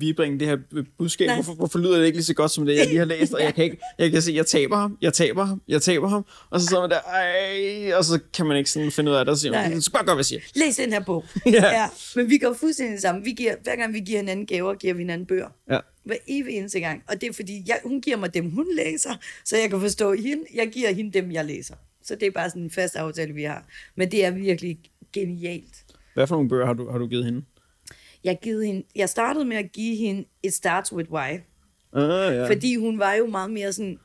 bibringe det her budskab. Nej. Hvorfor, hvorfor lyder det ikke lige så godt, som det, jeg lige har læst? Og jeg kan, ikke, jeg kan se, jeg taber ham, jeg taber ham, jeg taber ham. Og så sidder man der, ej, og så kan man ikke sådan finde ud af det, og så siger man, så bare godt, hvad jeg siger. Læs den her bog. Ja. ja. Men vi går fuldstændig sammen. Vi giver, hver gang vi giver hinanden gaver, giver vi hinanden bøger. Ja. Hver evig eneste gang. Og det er fordi, jeg, hun giver mig dem, hun læser, så jeg kan forstå hende. Jeg giver hende dem, jeg læser. Så det er bare sådan en fast aftale, vi har. Men det er virkelig genialt. Hvad for nogle bøger har du, har du givet hende? Jeg, givet hende, jeg startede med at give hende It Starts With Why. Ah, ja. Fordi hun var jo meget mere sådan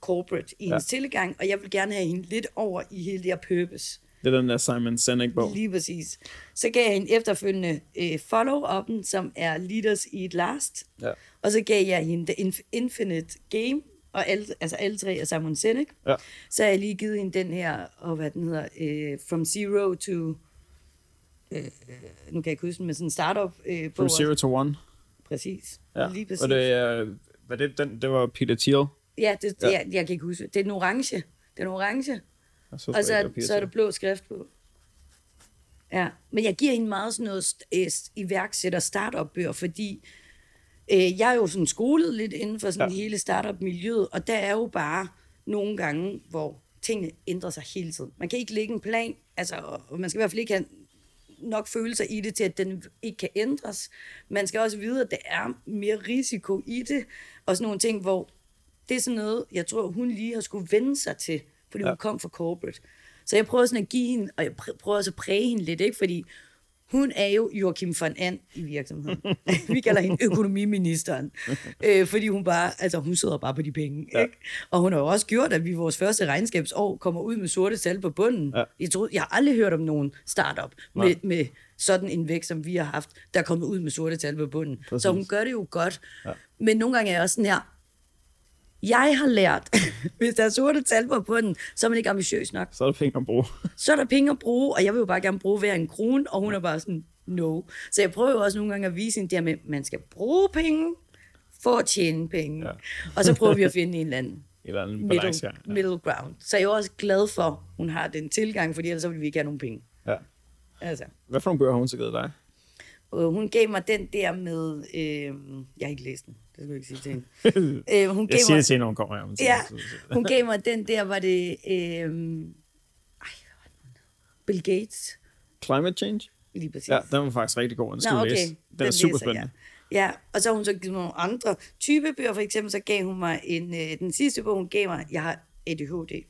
corporate i hendes Ja. tilgang, og jeg vil gerne have hende lidt over i hele det her purpose. Det er den der Simon Sinek-bog. Lige præcis. Så gav jeg hende efterfølgende øh, follow-up'en, som er Leaders Eat Last. Ja. Og så gav jeg hende The Inf- Infinite Game, og alle, altså alle tre af Simon Sinek. Ja. Så har jeg lige givet hende den her, og hvad den hedder, øh, From Zero to... Øh, nu kan jeg ikke huske den, men sådan en startup øh, From. Zero to One. Præcis. Ja. Lige præcis. Og det, er, hvad det, den, det var Peter Thiel. Ja, det, Ja. Jeg, jeg kan ikke huske det. Det er den orange. Den orange. Og så, Og så, er- det var så er der blå skrift på. Ja, men jeg giver hende meget sådan noget øh, iværksætter startup bøger, fordi øh, jeg er jo sådan skolet lidt inden for sådan Ja. hele startup-miljøet, og der er jo bare nogle gange, hvor tingene ændrer sig hele tiden. Man kan ikke lægge en plan, altså, og man skal i hvert fald ikke have nok følelser i det til, at den ikke kan ændres. Man skal også vide, at der er mere risiko i det, og sådan nogle ting, hvor det er sådan noget, jeg tror, hun lige har skulle vende sig til, fordi ja. Hun kom fra corporate. Så jeg prøver sådan at give hende, og jeg pr- prøver også at præge hende lidt, ikke? fordi hun er jo Joachim von And i virksomheden. Vi kalder hende økonomiministeren, øh, fordi hun bare, altså hun sidder bare på de penge. Ja. Ikke? Og hun har jo også gjort, at vi vores første regnskabsår kommer ud med sorte tal på bunden. Ja. Jeg, tror, jeg har aldrig hørt om nogen startup med, med sådan en vækst, som vi har haft, der er kommet ud med sorte tal på bunden. Præcis. Så hun gør det jo godt. Ja. Men nogle gange er jeg også sådan her, jeg har lært, hvis der er sorte tal på bunden, så er man ikke ambitiøs nok. Så er der penge at bruge. Så er der penge at bruge, og jeg vil jo bare gerne bruge hver en krone, og hun er bare sådan, no. Så jeg prøver jo også nogle gange at vise hende det her med, at man skal bruge penge for at tjene penge. Ja. Og så prøver vi at finde en eller anden En eller anden middle, balance. Ja. middle ground. Så jeg er også glad for, at hun har den tilgang, fordi ellers så ville vi ikke have nogen penge. ja. Altså. Hvad for nogle bøger har hun så givet dig? Og hun gav mig den der med... Øh, jeg har ikke læst den, det skal jeg ikke sige til hende. øh, hun Jeg gav siger mig, det til, når hun kommer hjem. Ja, hun gav mig den der, var det... Øh, ej, hvad var den? Bill Gates, Climate Change? lige præcis. Ja, den var faktisk rigtig god. Den skal Nå, okay. læse. Den, er super spændende. Jeg. Ja, og så har hun så givet mig nogle andre type bøger. For eksempel så gav hun mig en, øh, den sidste bog, hun gav mig, jeg har ADHD.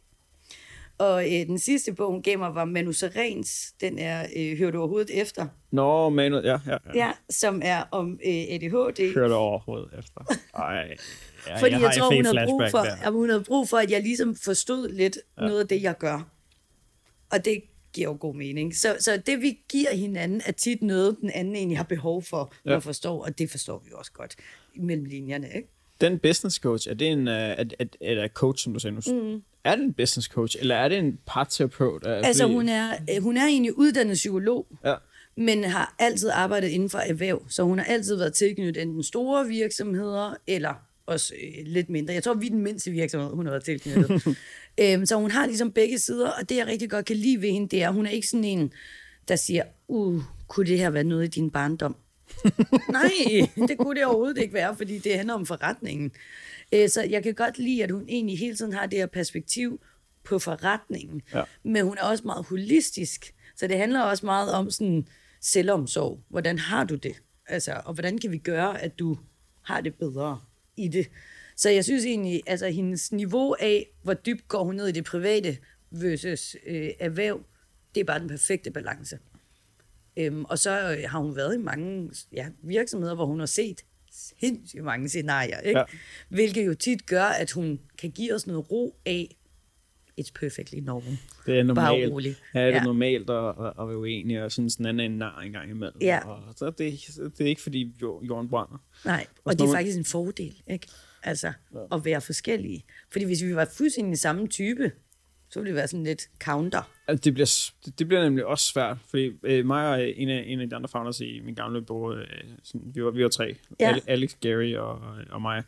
Og øh, den sidste bog, hun gav mig, var Manu Serens. Den er, øh, hører du overhovedet efter? Nå, Manu, ja, ja. ja. Ja, som er om øh, ADHD. Kører du overhovedet efter. Ej. Ja, Fordi jeg, jeg tror, hun havde, brug for, at hun havde brug for, at jeg ligesom forstod lidt ja. noget af det, jeg gør. Og det giver jo god mening. Så, så det, vi giver hinanden, er tit noget, den anden egentlig har behov for, ja. Ja. at forstå, og det forstår vi også godt mellem linjerne. Ikke? Den business coach, er det en uh, er, er, er coach, som du sagde nu? Mm. Er det en business coach, eller er det en parterapeut? Er- Altså, hun er, øh, hun er egentlig uddannet psykolog, Ja. men har altid arbejdet inden for erhverv. Så hun har altid været tilknyttet enten store virksomheder, eller også øh, lidt mindre. Jeg tror, vi er den mindste virksomhed, hun har været tilknyttet. øhm, så hun har ligesom begge sider, og det jeg rigtig godt kan lide ved hende, det er, at hun er ikke sådan en, der siger, uh, kunne det her være noget i din barndom? Nej, det kunne det overhovedet ikke være, fordi det handler om forretningen. Øh, Så jeg kan godt lide, at hun egentlig hele tiden har det her perspektiv på forretningen. Ja. Men hun er også meget holistisk. Så det handler også meget om sådan selvomsorg. Hvordan har du det? Altså, og hvordan kan vi gøre, at du har det bedre i det? Så jeg synes egentlig, altså hendes niveau af, hvor dybt går hun ned i det private versus øh, erhverv, det er bare den perfekte balance. Øhm, og så øh, har hun været i mange ja, virksomheder, hvor hun har set sindssygt mange scenarier, ikke? Ja. Ja. hvilket jo tit gør, at hun kan give os noget ro af, it's perfectly normal. Det er normalt. rolig. Ja, det er Ja. normalt at, at, være uenig, og anden er en nar en gang imellem. Ja. Og så det, det er ikke, fordi jord- jorden brænder. Nej, Og og det er man- faktisk en fordel, ikke? Altså, at være forskellige. Fordi hvis vi var fuldstændig samme type, så ville det være sådan lidt counter. Altså, det, bliver, det, bliver nemlig også svært, fordi øh, mig og en af, en af de andre founders i min gamle bureau, øh, sådan, vi, var, vi var tre, Ja. Ale- Alex, Gary og, og mig,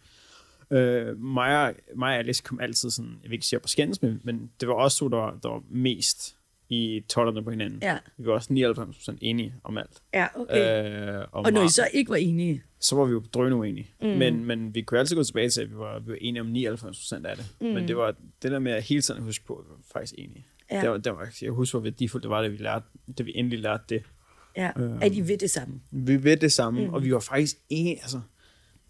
Øh, mig, og, mig og Alice kom altid sådan, jeg vil ikke sige på skændes, men, men det var også to, der var, der var mest i tollerne på hinanden. Ja. Vi var også 99% enige om alt. Ja, okay. Øh, og når I så ikke var enige, så var vi jo drønende uenige. Mm. Men, men vi kunne altid gå tilbage til, at vi var, vi var enige om 99% af det. Mm. Men det var det der med at hele tiden huske på, at vi var faktisk enige. Ja. Det var, det var, jeg husker, hvor værdifuldt det var, da vi, lærte, da vi endelig lærte det. ja, at I ved det samme. Vi ved det samme, mm. og vi var faktisk enige, altså,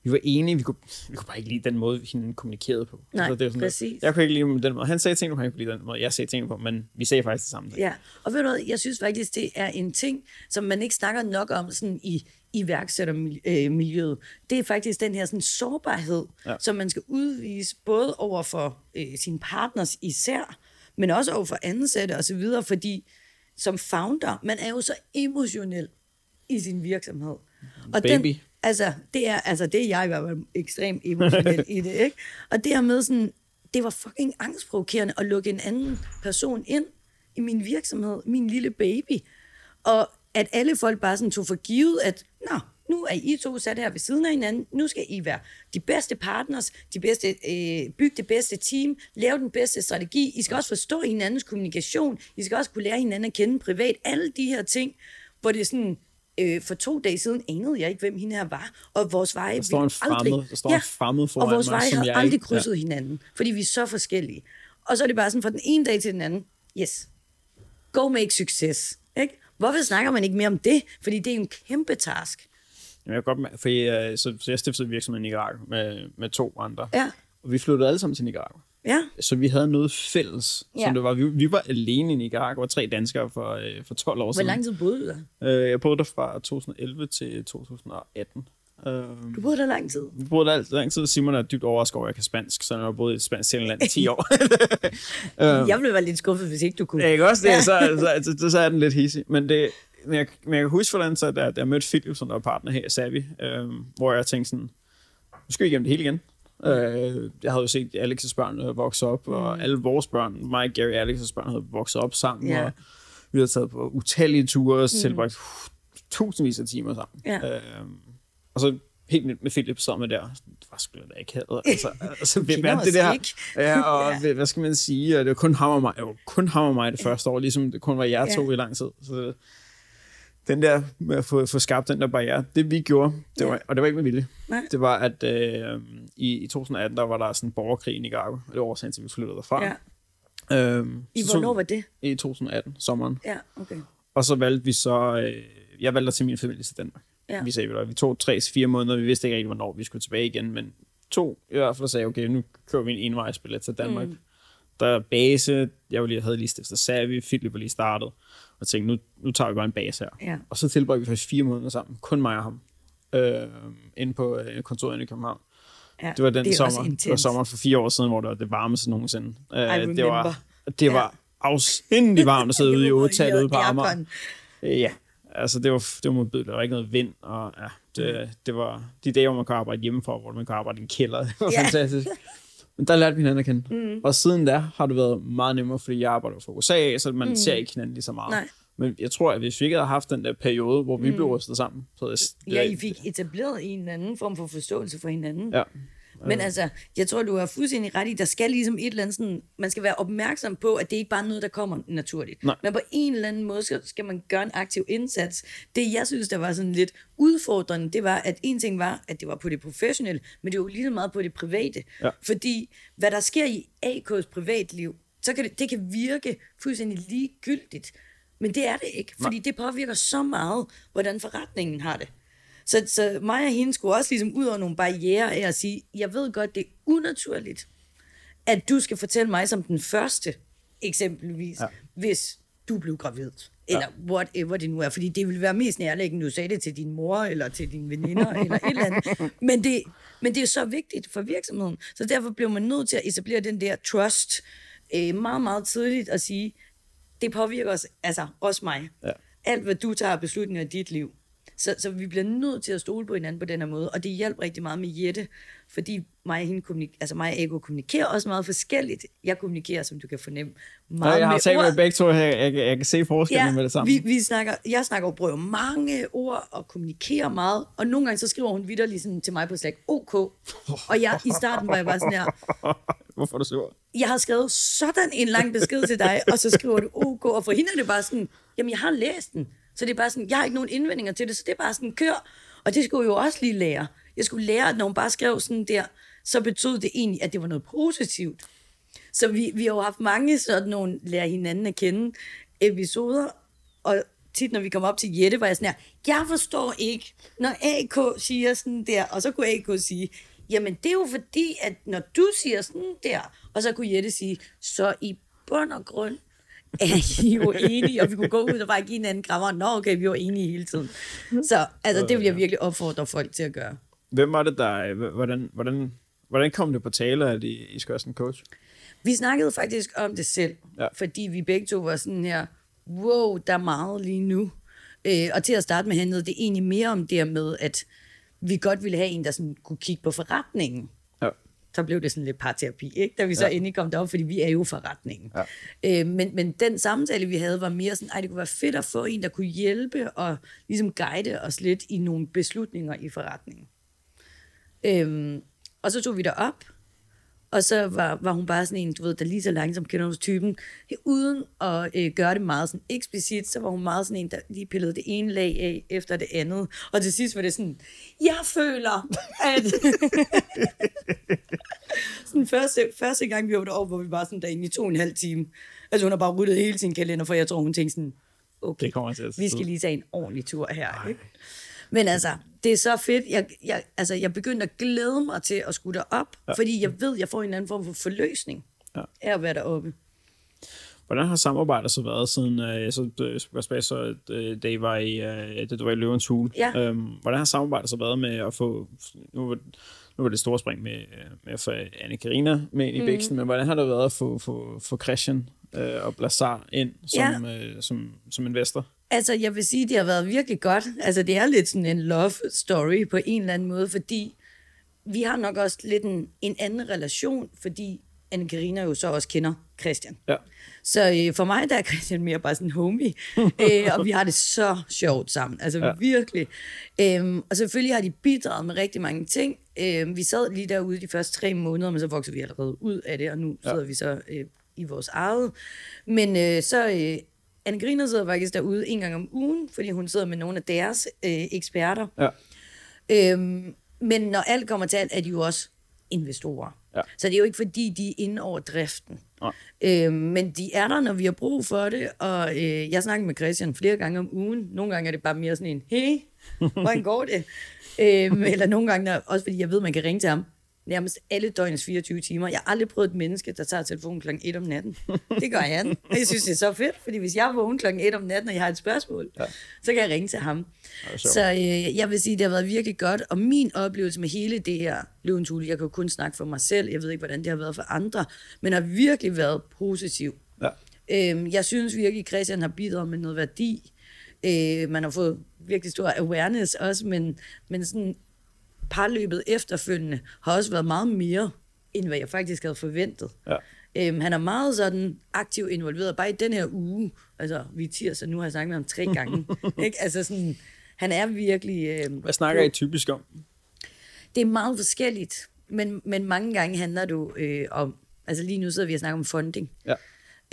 vi var enige, vi kunne, vi kunne bare ikke lide den måde, hinanden kommunikerede på. Nej, altså, det var sådan, præcis. Jeg kunne ikke lide den måde, han sagde tingene på, han kunne ikke lide den måde, jeg sagde tingene på, men vi sagde faktisk det samme. Ja, og ved du hvad, jeg synes faktisk, det er en ting, som man ikke snakker nok om sådan i iværksættermiljøet. Det er faktisk den her sådan, sårbarhed, ja. som man skal udvise, både over for øh, sine partners især, men også over for ansatte og så videre, fordi som founder, man er jo så emotionel i sin virksomhed. Og Baby. Den, altså, det er, altså, det er jeg i hvert fald ekstremt emotionel i det, ikke? Og det her med sådan, det var fucking angstprovokerende at lukke en anden person ind i min virksomhed, min lille baby. Og at alle folk bare sådan tog for givet, at Nå, nu er I to sat her ved siden af hinanden, nu skal I være de bedste partners, de bedste, øh, bygge det bedste team, lave den bedste strategi, I skal også forstå hinandens kommunikation, I skal også kunne lære hinanden at kende privat, alle de her ting, hvor det er sådan, øh, for to dage siden anede jeg ikke, hvem hende her var, og vores veje Der står en ville aldrig... fremmed- der står en fremmed og foran vores mig, veje som har jeg aldrig ikke- krydset ja. hinanden, fordi vi er så forskellige. Og så er det bare sådan fra den ene dag til den anden, yes, go make succes. Ikke? Hvorfor snakker man ikke mere om det? Fordi det er en kæmpe task. Jamen, jeg godt, for jeg, så, så jeg stiftede virksomheden i Nicaragua med, med to andre. Ja. Og vi flyttede alle sammen til Nicaragua. Ja, Så vi havde noget fælles, ja. Som det var. Vi, vi var alene i Nicaragua, tre danskere for, øh, for 12 år hvor siden. lang tid boede du der? Øh, jeg boede der fra 2011 til 2018. Øh, Du boede der lang tid. vi boede der lang tid. Simon er dybt overrasket over, at jeg kan spansk, så jeg har boet i et spansk land i 10 år. Jeg ville være lidt skuffet, hvis ikke du kunne. Ikke også det? Ja. Så, så, så, så, er den lidt hissig. Men, det, men, jeg, men jeg kan huske, hvordan så, da, da jeg mødte Philip, som der var partner her i Savi, øh, hvor jeg tænkte sådan, nu skal vi igennem det hele igen. Øh, jeg havde jo set Alex' børn øh, vokse op, mm. og alle vores børn, mig, Gary og Alex' børn, havde vokset op sammen, Ja. og vi havde taget på utallige ture og tilbragt uh, tusindvis af timer sammen. Ja. Øh, og så helt med, med Philip sammen der, det var sgu da ikke hadet. Altså, altså, hvem er det der? ikke. Ja, og Ja. hvad skal man sige? Og det var kun ham og mig, var kun ham og mig det første år, ligesom det kun var jer to Ja. i lang tid. Så den der med at få, få skabt den der barriere, det vi gjorde, det var, og det var ikke med vilje, Nej. det var, at øh, i, i 2018, der var der sådan en borgerkrig i Nicaragua, og det var årsagen til, at vi flyttede derfra. Ja. Øhm, I så- hvornår var det? I 2018, sommeren. Ja, okay. Og så valgte vi så, øh, jeg valgte at tage min familie til Danmark. Ja. Vi sagde, at vi tog tre til fire måneder, vi vidste ikke rigtig, hvornår vi skulle tilbage igen, men to i hvert fald sagde, okay, nu kører vi en envejsbillet til Danmark. Mm. Der er base, jeg var lige, havde lige stiftet Savi, Philip var lige startet, og tænkte, nu, nu tager vi bare en base her. Ja. Og så tilbragte vi faktisk fire måneder sammen, kun mig og ham, øh, inde på øh, kontoret inde i København. ja. Det var den det er sommer, det var sommeren for fire år siden, hvor det var det varmeste nogensinde. Øh, det var, det var afsindig varmt at sidde ude i otal ude på Amager. Øh, Ja, altså det var, det var modbydeligt. Der var ikke noget vind, og ja, det, det var de dage, hvor man kunne arbejde hjemmefra, hvor man kunne arbejde i en kælder. Det var Ja. ja. fantastisk. Men der lærte vi hinanden at kende. Mm. Og siden da har det været meget nemmere, fordi jeg arbejder fra USA, så man mm. ser ikke hinanden lige så meget. Nej. Men jeg tror, at hvis vi ikke havde haft den der periode, hvor vi mm. blev rystet sammen, så jeg... Ja, I fik etableret en anden form for forståelse for hinanden. Ja. Men altså, jeg tror, du har fuldstændig ret i, der skal ligesom et eller andet sådan, man skal være opmærksom på, at det ikke bare er noget, der kommer naturligt. Nej. Men på en eller anden måde skal, skal man gøre en aktiv indsats. Det, jeg synes, der var sådan lidt udfordrende, det var, at en ting var, at det var på det professionelle, men det var jo lige så meget på det private. Ja. Fordi hvad der sker i AK's privatliv, så kan det, det kan virke fuldstændig ligegyldigt. Men det er det ikke, fordi det påvirker så meget, hvordan forretningen har det. Så, så mig og hende skulle også ligesom ud over nogle barriere af at sige, jeg ved godt, det er unaturligt, at du skal fortælle mig som den første, eksempelvis, ja. Hvis du blev gravid. Eller ja. whatever det nu er. Fordi det ville være mest nærliggende, du sagde det til din mor, eller til dine veninder, eller et eller andet. Men det, men det er så vigtigt for virksomheden. Så derfor blev man nødt til at etablere den der trust øh, meget, meget tidligt og sige, det påvirker os, altså også mig. Ja. Alt, hvad du tager beslutninger i dit liv, Så, så vi bliver nødt til at stole på hinanden på den her måde, og det hjælper rigtig meget med Jette, fordi mig og, hende kommunik- altså mig og Ego kommunikerer også meget forskelligt. Jeg kommunikerer, som du kan fornemme, meget Nej, jeg har talt med begge to, jeg, jeg, jeg kan se forskellen med det samme. Vi, vi snakker, jeg snakker og bruger mange ord og kommunikerer meget, og nogle gange så skriver hun videre sådan til mig på Slack, OK. Og jeg, i starten var jeg bare sådan her, Hvorfor er du sur? jeg har skrevet sådan en lang besked til dig, og så skriver du OK, og for hende er det bare sådan, jamen jeg har læst den, så det er bare sådan, jeg har ikke nogen indvendinger til det, så det er bare sådan, kør. Og det skulle jeg jo også lige lære. Jeg skulle lære, at når hun bare skrev sådan der, så betød det egentlig, at det var noget positivt. Så vi, vi har jo haft mange sådan nogle lære hinanden at kende episoder, og tit når vi kom op til Jette, var jeg sådan her, jeg forstår ikke, når AK siger sådan der, og så kunne AK sige, jamen det er jo fordi, at når du siger sådan der, og så kunne Jette sige, så i bund og grund er I jo enige, og vi kunne gå ud og bare give hinanden krammer. Nå, okay, vi var enige hele tiden. Så altså, det vil jeg virkelig opfordre folk til at gøre. Hvem var det, der... Hvordan, hvordan, hvordan kom det på tale, at I, I skulle have sådan en coach? Vi snakkede faktisk om det selv, Ja. fordi vi begge to var sådan her, wow, der er meget lige nu. Øh, og til at starte med handlede det egentlig mere om det med, at vi godt ville have en, der sådan kunne kigge på forretningen. Så blev det sådan lidt parterapi, ikke? da vi så Ja. endelig kom derop, fordi vi er jo forretningen. Ja. Øh, men, men den samtale, vi havde, var mere sådan, ej, det kunne være fedt at få en, der kunne hjælpe og ligesom guide os lidt i nogle beslutninger i forretningen. Øhm, og så tog vi derop, og så var, var hun bare sådan en, du ved, der lige så langsomt kender hos typen. Uden at øh, gøre det meget sådan eksplicit, så var hun meget sådan en, der lige pillede det ene lag af efter det andet. Og til sidst var det sådan, jeg føler, at... sådan første, første gang, vi var deroppe, hvor vi bare sådan derinde i to og en halv time. Altså hun har bare ryddet hele sin kalender, for jeg tror, hun tænkte sådan, okay, Det kommer til at vi skal lige tage en ordentlig tur her. Ikke? Men altså, det er så fedt. Jeg, jeg, altså, jeg begyndte at glæde mig til at skulle derop, ja. fordi jeg ved, jeg får en anden form for forløsning Ja. af at være deroppe. Hvordan har samarbejdet så været siden, øh, så, øh, jeg spørge, så, øh, da I var i, øh, da du var i Løvens Hule? Ja. Øhm, hvordan har samarbejdet så været med at få, nu var, nu var det store spring med, øh, med at få anne Karina med ind i mm. bæksen, men hvordan har det været at få, få, få Christian øh, og Blazar ind som, ja. øh, som, som investor? Altså, jeg vil sige, det har været virkelig godt. Altså, det er lidt sådan en love story på en eller anden måde, fordi vi har nok også lidt en, en anden relation, fordi anne Karina jo så også kender Christian. Ja. Så øh, for mig der er Christian mere bare sådan en homie, øh, og vi har det så sjovt sammen, altså Ja. virkelig. Øhm, og selvfølgelig har de bidraget med rigtig mange ting. Øhm, vi sad lige derude de første tre måneder, men så voksede vi allerede ud af det, og nu Ja. sidder vi så øh, i vores eget. Men øh, så... Øh, anne Griner sidder faktisk derude en gang om ugen, fordi hun sidder med nogle af deres øh, eksperter. Ja. Øhm, men når alt kommer til alt, er de jo også investorer. Ja. Så det er jo ikke fordi, de er inde over driften. Nej. Øhm, men de er der, når vi har brug for det, og øh, jeg snakker med Christian flere gange om ugen. Nogle gange er det bare mere sådan en, hey, hvordan går det? øhm, eller nogle gange, også fordi jeg ved, man kan ringe til ham nærmest alle døgnets 24 timer. Jeg har aldrig prøvet et menneske, der tager telefonen klokken 1 om natten. Det gør han. Jeg synes, det er så fedt, fordi hvis jeg er vågen klokken 1 om natten, og jeg har et spørgsmål, ja. så kan jeg ringe til ham. Så øh, jeg vil sige, det har været virkelig godt, og min oplevelse med hele det her løvens hule, jeg kan jo kun snakke for mig selv, jeg ved ikke, hvordan det har været for andre, men har virkelig været positiv. Ja. Øhm, jeg synes virkelig, at Christian har bidraget med noget værdi. Øh, man har fået virkelig stor awareness også, men, men sådan parløbet efterfølgende har også været meget mere, end hvad jeg faktisk havde forventet. Ja. Øhm, han er meget sådan aktiv involveret, bare i den her uge, altså vi er tirsdag, nu har jeg snakket med ham tre gange, ikke? altså sådan, han er virkelig... Øh, Hvad snakker I typisk om? det er meget forskelligt, men, men mange gange handler det jo øh, om, altså lige nu sidder vi og snakker om funding. Ja.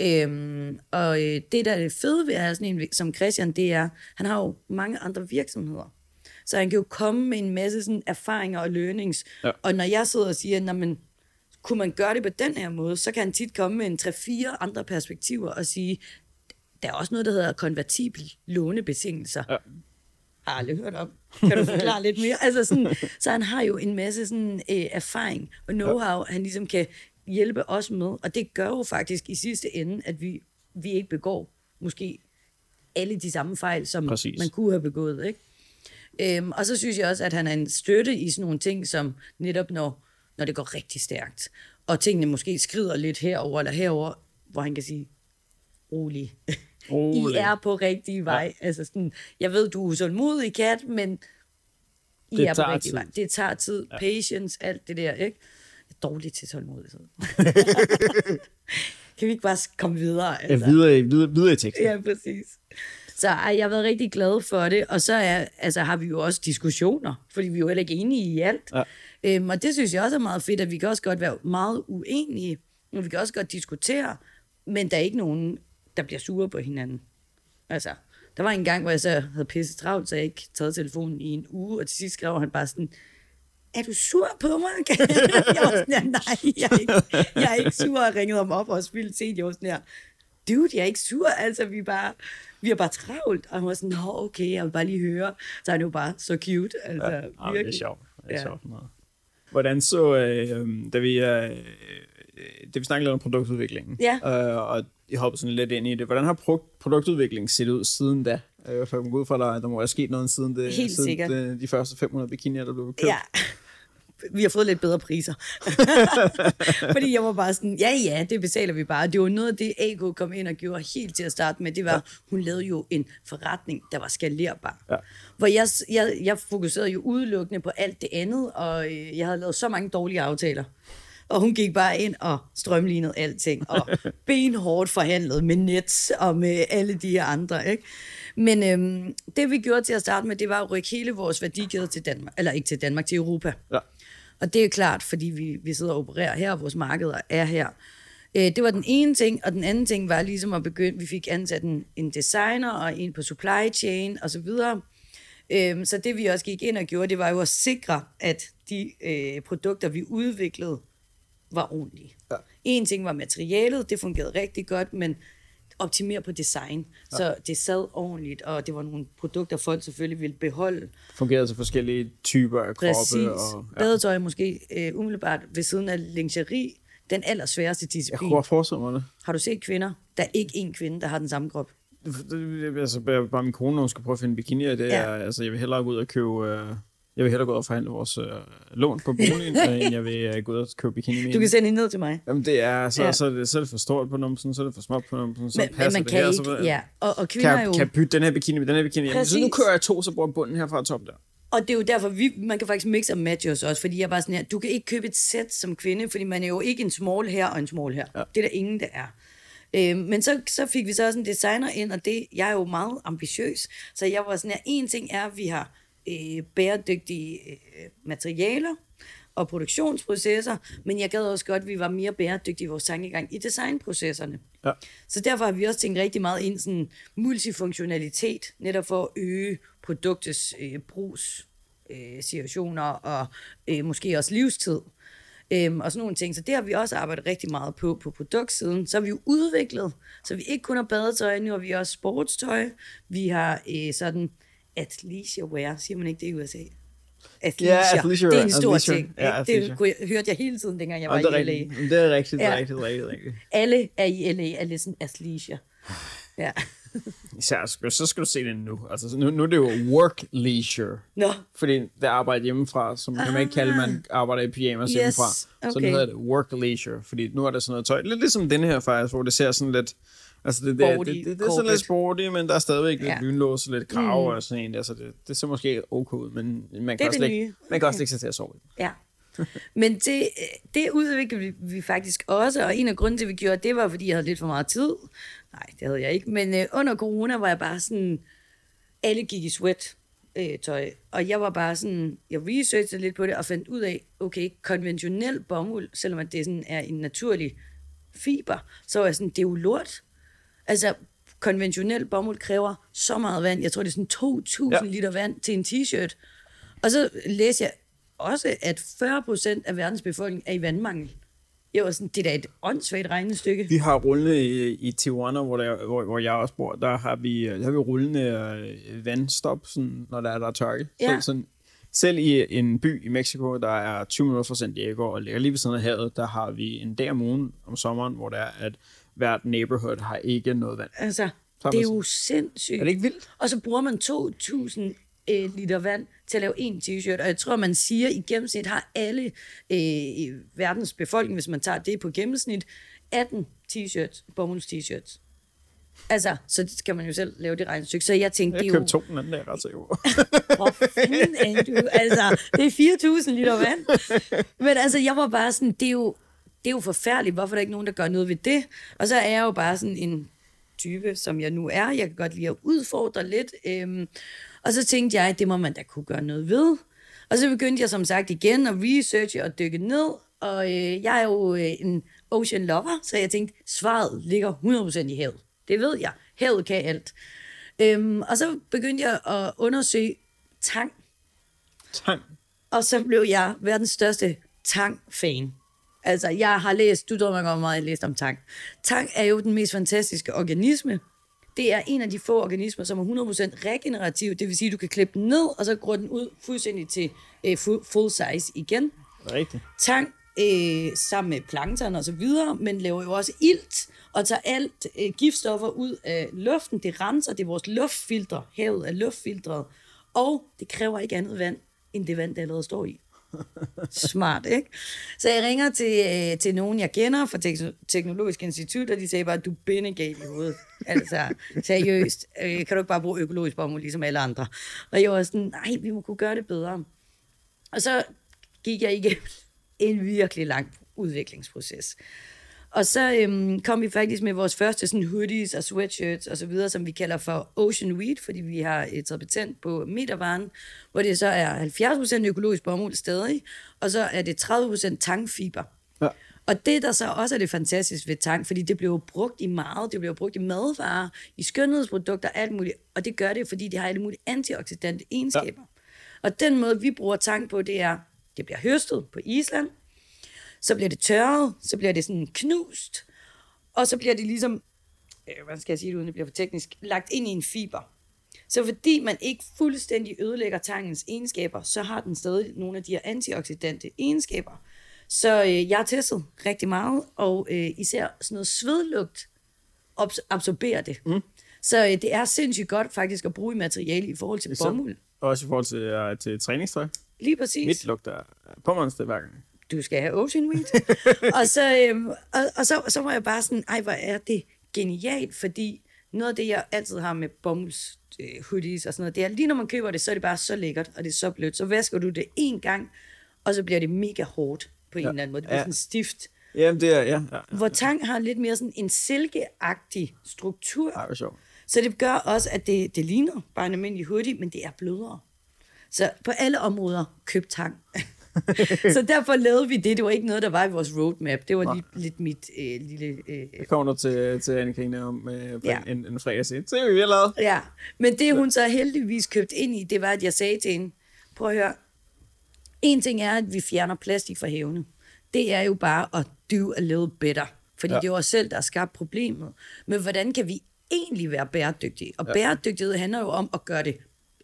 Øhm, og øh, det, der er det fede ved at have sådan en som Christian, det er, han har jo mange andre virksomheder. Så han kan jo komme med en masse sådan, erfaringer og learnings. Ja. Og når jeg sidder og siger, "Nå, men, kunne man gøre det på den her måde, så kan han tit komme med en 3-4 andre perspektiver og sige, der er også noget, der hedder konvertibel lånebetingelser. Ja. Har aldrig hørt om. Kan du forklare lidt mere? Altså sådan, så han har jo en masse sådan, øh, erfaring og know-how, han ligesom kan hjælpe os med. Og det gør jo faktisk i sidste ende, at vi, vi ikke begår måske alle de samme fejl, som Præcis. man kunne have begået. Ikke? Øhm, og så synes jeg også, at han er en støtte i sådan nogle ting, som netop når, når det går rigtig stærkt, og tingene måske skrider lidt herover eller herover, hvor han kan sige, rolig. Rolig. I er på rigtig vej. Ja. Altså sådan, jeg ved, du er utålmodig, Kat, men I Det er på rigtig tid. vej. Det tager tid, ja. patience, alt det der, ikke? Jeg er dårlig til tålmodighed. kan vi ikke bare komme videre? Ja, Altså? videre, i- videre, videre i teksten. Ja, præcis. Så ej, jeg har været rigtig glad for det, og så er, altså, har vi jo også diskussioner, fordi vi er jo heller ikke enige i alt. Ja. Øhm, og det synes jeg også er meget fedt, at vi kan også godt være meget uenige, og vi kan også godt diskutere, men der er ikke nogen, der bliver sure på hinanden. Altså, der var en gang, hvor jeg så havde pisse travlt, så jeg ikke taget telefonen i en uge, og til sidst skrev han bare sådan, er du sur på mig? jeg var sådan her, nej, jeg er, ikke, jeg er ikke sur, og ringede ham op og spildt set. Jeg var sådan her, dude, jeg er ikke sur, altså vi er bare, vi er bare travlt. Og han var sådan, nå, okay, jeg vil bare lige høre. Så er han jo bare så cute, altså Ja, ja, det er sjovt. Det er Ja. sjovt meget. Hvordan så, øh, da vi, øh, øh, da vi snakkede lidt om produktudviklingen, Ja. øh, og jeg hoppede sådan lidt ind i det, hvordan har pro- produktudviklingen set ud siden da? Øh, jeg må gå ud fra, at der, må have sket noget siden, det, Helt siden det, de første 500 bikinier, der blev købt. Ja. Vi har fået lidt bedre priser. Fordi jeg var bare sådan, ja ja, det betaler vi bare. Det var noget af det, AK kom ind og gjorde helt til at starte med. Det var, ja. hun lavede jo en forretning, der var skalerbar. Ja. Hvor jeg, jeg, jeg fokuserede jo udelukkende på alt det andet, og øh, jeg havde lavet så mange dårlige aftaler. Og hun gik bare ind og strømlignede alting, og benhårdt forhandlede med Nets og med alle de her andre. Ikke? Men øhm, det vi gjorde til at starte med, det var at rykke hele vores værdikæde til Danmark, eller ikke til Danmark, til Europa. Ja. Og det er klart, fordi vi, vi sidder og opererer her, og vores markeder er her. Øh, det var den ene ting, og den anden ting var ligesom at begynde, vi fik ansat en, en designer og en på supply chain og så videre. Øhm, så det vi også gik ind og gjorde, det var jo at sikre, at de øh, produkter, vi udviklede, var ordentlige. Ja. En ting var materialet, det fungerede rigtig godt, men optimere på design, ja. så det sad ordentligt, og det var nogle produkter, folk selvfølgelig ville beholde. Fungerede til forskellige typer af kroppe. Præcis. Og, ja. Badetøj måske øh, umiddelbart ved siden af lingerie, den allersværeste Jeg disciplin. kunne godt forestille mig det. Har du set kvinder? Der er ikke en kvinde, der har den samme krop. Altså, bare min kone, når hun skal prøve at finde bikinier, det Ja. er, altså, jeg vil hellere gå ud og købe, øh, jeg vil hellere gå ud og forhandle vores øh, lån på boligen, øh, end jeg vil øh, gå ud og købe bikini med Du kan sende hende ned til mig. Jamen det er, så, Ja. ja. så, er det, så er det for stort på numsen, så er det for småt på numsen, så Men, men passer man det kan her, ikke, så ja. Og, og kvinder kan, jeg, jo... kan bytte den her bikini med den her bikini? Jamen, så nu kører jeg to, så bruger bunden her fra top der. Og det er jo derfor, vi, man kan faktisk mixe og matche os også, fordi jeg bare sådan her, du kan ikke købe et sæt som kvinde, fordi man er jo ikke en small her og en small her. Ja. Det er der ingen, der er. Øh, men så, så fik vi så også en designer ind, og det, jeg er jo meget ambitiøs, så jeg var sådan her, en ting er, at vi har øh, bæredygtige øh, materialer og produktionsprocesser, men jeg gad også godt, at vi var mere bæredygtige i vores tankegang i designprocesserne. Ja. Så derfor har vi også tænkt rigtig meget ind sådan multifunktionalitet, netop for at øge produktets øh, brugs øh, situationer og øh, måske også livstid. Øhm, og sådan nogle ting. Så det har vi også arbejdet rigtig meget på på produktsiden. Så har vi jo udviklet, så vi ikke kun har badetøj, nu har vi også sportstøj. Vi har øh, sådan athleisure wear, siger man ikke det i USA? Athleisure. athleisure det er en stor athleisure. ting. Ja, athleisure. det kunne jeg, hørte jeg hele tiden, dengang jeg var er i LA. rigtigt, det er rigtigt, Ja. rigtigt, det er rigtigt, det er rigtigt. Alle er i LA, er lidt sådan athleisure. Ja. Især, skal- så skal du se det nu. Altså, nu, nu er det jo work leisure. Nå, Fordi det er arbejde hjemmefra, som kan man ikke kalde, man arbejder i pyjamas Yes, hjemmefra. Så nu okay. hedder det work leisure, fordi nu er der sådan noget tøj. Lidt ligesom den her faktisk, hvor det ser sådan lidt... Altså det, der, Sporty, det, det, det, er sådan lidt sporty, men der er stadigvæk lidt Ja. lynlås og lidt krav mm. og sådan en. Altså det, det ser måske ok ud, men man kan, også det lægge, man kan også lægge sig til at sove. Ja. Men det, det udviklede vi, vi faktisk også, og en af grunden til, at vi gjorde det, var, fordi jeg havde lidt for meget tid. Nej, det havde jeg ikke. Men øh, under corona var jeg bare sådan, alle gik i sweat øh, tøj, og jeg var bare sådan, jeg researchede lidt på det, og fandt ud af, okay, konventionel bomuld, selvom at det sådan er en naturlig fiber, så var jeg sådan, det er jo lort. Altså, konventionel bomuld kræver så meget vand. Jeg tror, det er sådan 2.000 Ja. liter vand til en t-shirt. Og så læste jeg også, at 40 procent af verdens befolkning er i vandmangel. Jeg var sådan, det er da et åndssvagt regnestykke. Vi har rullende i, i Tijuana, hvor, der, hvor, hvor jeg også bor, der har vi, der har vi rullende øh, vandstop, sådan, når der er, der er tørke. Ja. Så, sådan, selv i en by i Mexico, der er 20 minutter fra San Diego, og ligger lige ved siden af havet, der har vi en dag om ugen om sommeren, hvor der er, at hvert neighborhood har ikke noget vand. Altså, Så det er jo sindssygt. Er det ikke vildt? Og så bruger man 2.000 øh, liter vand til at lave en t-shirt. Og jeg tror, man siger, at i gennemsnit har alle øh, i verdens befolkning, hvis man tager det på gennemsnit, 18 t-shirts, bomulds t-shirts. Altså, så kan man jo selv lave det regnestykke. Så jeg tænkte, Jeg det er jo... købte to den anden dag, ret sikker. Hvor fanden er du? Altså, det er 4.000 liter vand. Men altså, jeg var bare sådan, det er jo, det er jo forfærdeligt. Hvorfor er der ikke nogen, der gør noget ved det? Og så er jeg jo bare sådan en type, som jeg nu er. Jeg kan godt lide at udfordre lidt. Øhm, og så tænkte jeg, det må man da kunne gøre noget ved. Og så begyndte jeg som sagt igen at researche og dykke ned. Og øh, jeg er jo øh, en ocean lover, så jeg tænkte, svaret ligger 100% i havet. Det ved jeg. Havet kan alt. Øhm, og så begyndte jeg at undersøge tang. Tang. Og så blev jeg verdens største tang-fan. Altså, jeg har læst, du drømmer godt meget, jeg har læst om tang. Tang er jo den mest fantastiske organisme. Det er en af de få organismer, som er 100% regenerativ. Det vil sige, at du kan klippe den ned, og så går den ud fuldstændig til øh, full size igen. Rigtigt. Tang øh, sammen med plankton og så videre, men laver jo også ilt og tager alt øh, giftstoffer ud af luften. Det renser, det er vores luftfiltre. Havet er luftfiltret. Og det kræver ikke andet vand, end det vand, der allerede står i. Smart, ikke? Så jeg ringer til, øh, til nogen, jeg kender fra Tek- Teknologisk Institut, og de sagde bare, at du er bindegal i hovedet. Altså, seriøst. Øh, kan du ikke bare bruge økologisk bomuld, ligesom alle andre? Og jeg var sådan, nej, vi må kunne gøre det bedre. Og så gik jeg igennem en virkelig lang udviklingsproces. Og så øhm, kom vi faktisk med vores første sådan hoodies og sweatshirts og så videre, som vi kalder for Ocean Weed, fordi vi har et patent på metervaren, hvor det så er 70% økologisk bomuld stadig, og så er det 30% tangfiber. Ja. Og det, der så også er det fantastiske ved tang, fordi det bliver brugt i meget, det bliver brugt i madvarer, i skønhedsprodukter, alt muligt, og det gør det, fordi det har alle mulige antioxidante egenskaber. Ja. Og den måde, vi bruger tang på, det er, det bliver høstet på Island, så bliver det tørret, så bliver det sådan knust, og så bliver det ligesom, øh, hvad skal jeg sige det, uden det bliver for teknisk, lagt ind i en fiber. Så fordi man ikke fuldstændig ødelægger tangens egenskaber, så har den stadig nogle af de her antioxidante egenskaber. Så øh, jeg har testet rigtig meget, og øh, især sådan noget svedlugt abs- absorberer det. Mm. Så øh, det er sindssygt godt faktisk at bruge i materiale i forhold til bomuld. Også i forhold til, uh, til træningstøj. Lige præcis. Mit lugter påmonster hver gang. Du skal have Ocean Weed. og så, øhm, og, og så, så var jeg bare sådan, ej, hvor er det genialt, fordi noget af det, jeg altid har med bomulds øh, hoodies og sådan noget, det er, lige når man køber det, så er det bare så lækkert, og det er så blødt. Så vasker du det en gang, og så bliver det mega hårdt på en Ja. eller anden måde. Det bliver Ja. sådan stift. Jamen, det er, ja. ja. Hvor tang har lidt mere sådan en silkeagtig struktur. Ej, sjovt. Så det gør også, at det, det ligner bare en almindelig hoodie, men det er blødere. Så på alle områder, køb tang. så derfor lavede vi det. Det var ikke noget, der var i vores roadmap. Det var lige, lidt mit øh, lille... Øh, Jeg kommer nu til, til Anne-Krine om øh, Ja. en, en fredag se vi har lavet. ja, men det hun så heldigvis købt ind i, det var, at jeg sagde til hende, prøv at høre, en ting er, at vi fjerner plastik fra havene. Det er jo bare at do a little better. Fordi ja. Det er jo os selv, der har skabt problemet. Men hvordan kan vi egentlig være bæredygtige? Og ja. bæredygtighed handler jo om at gøre det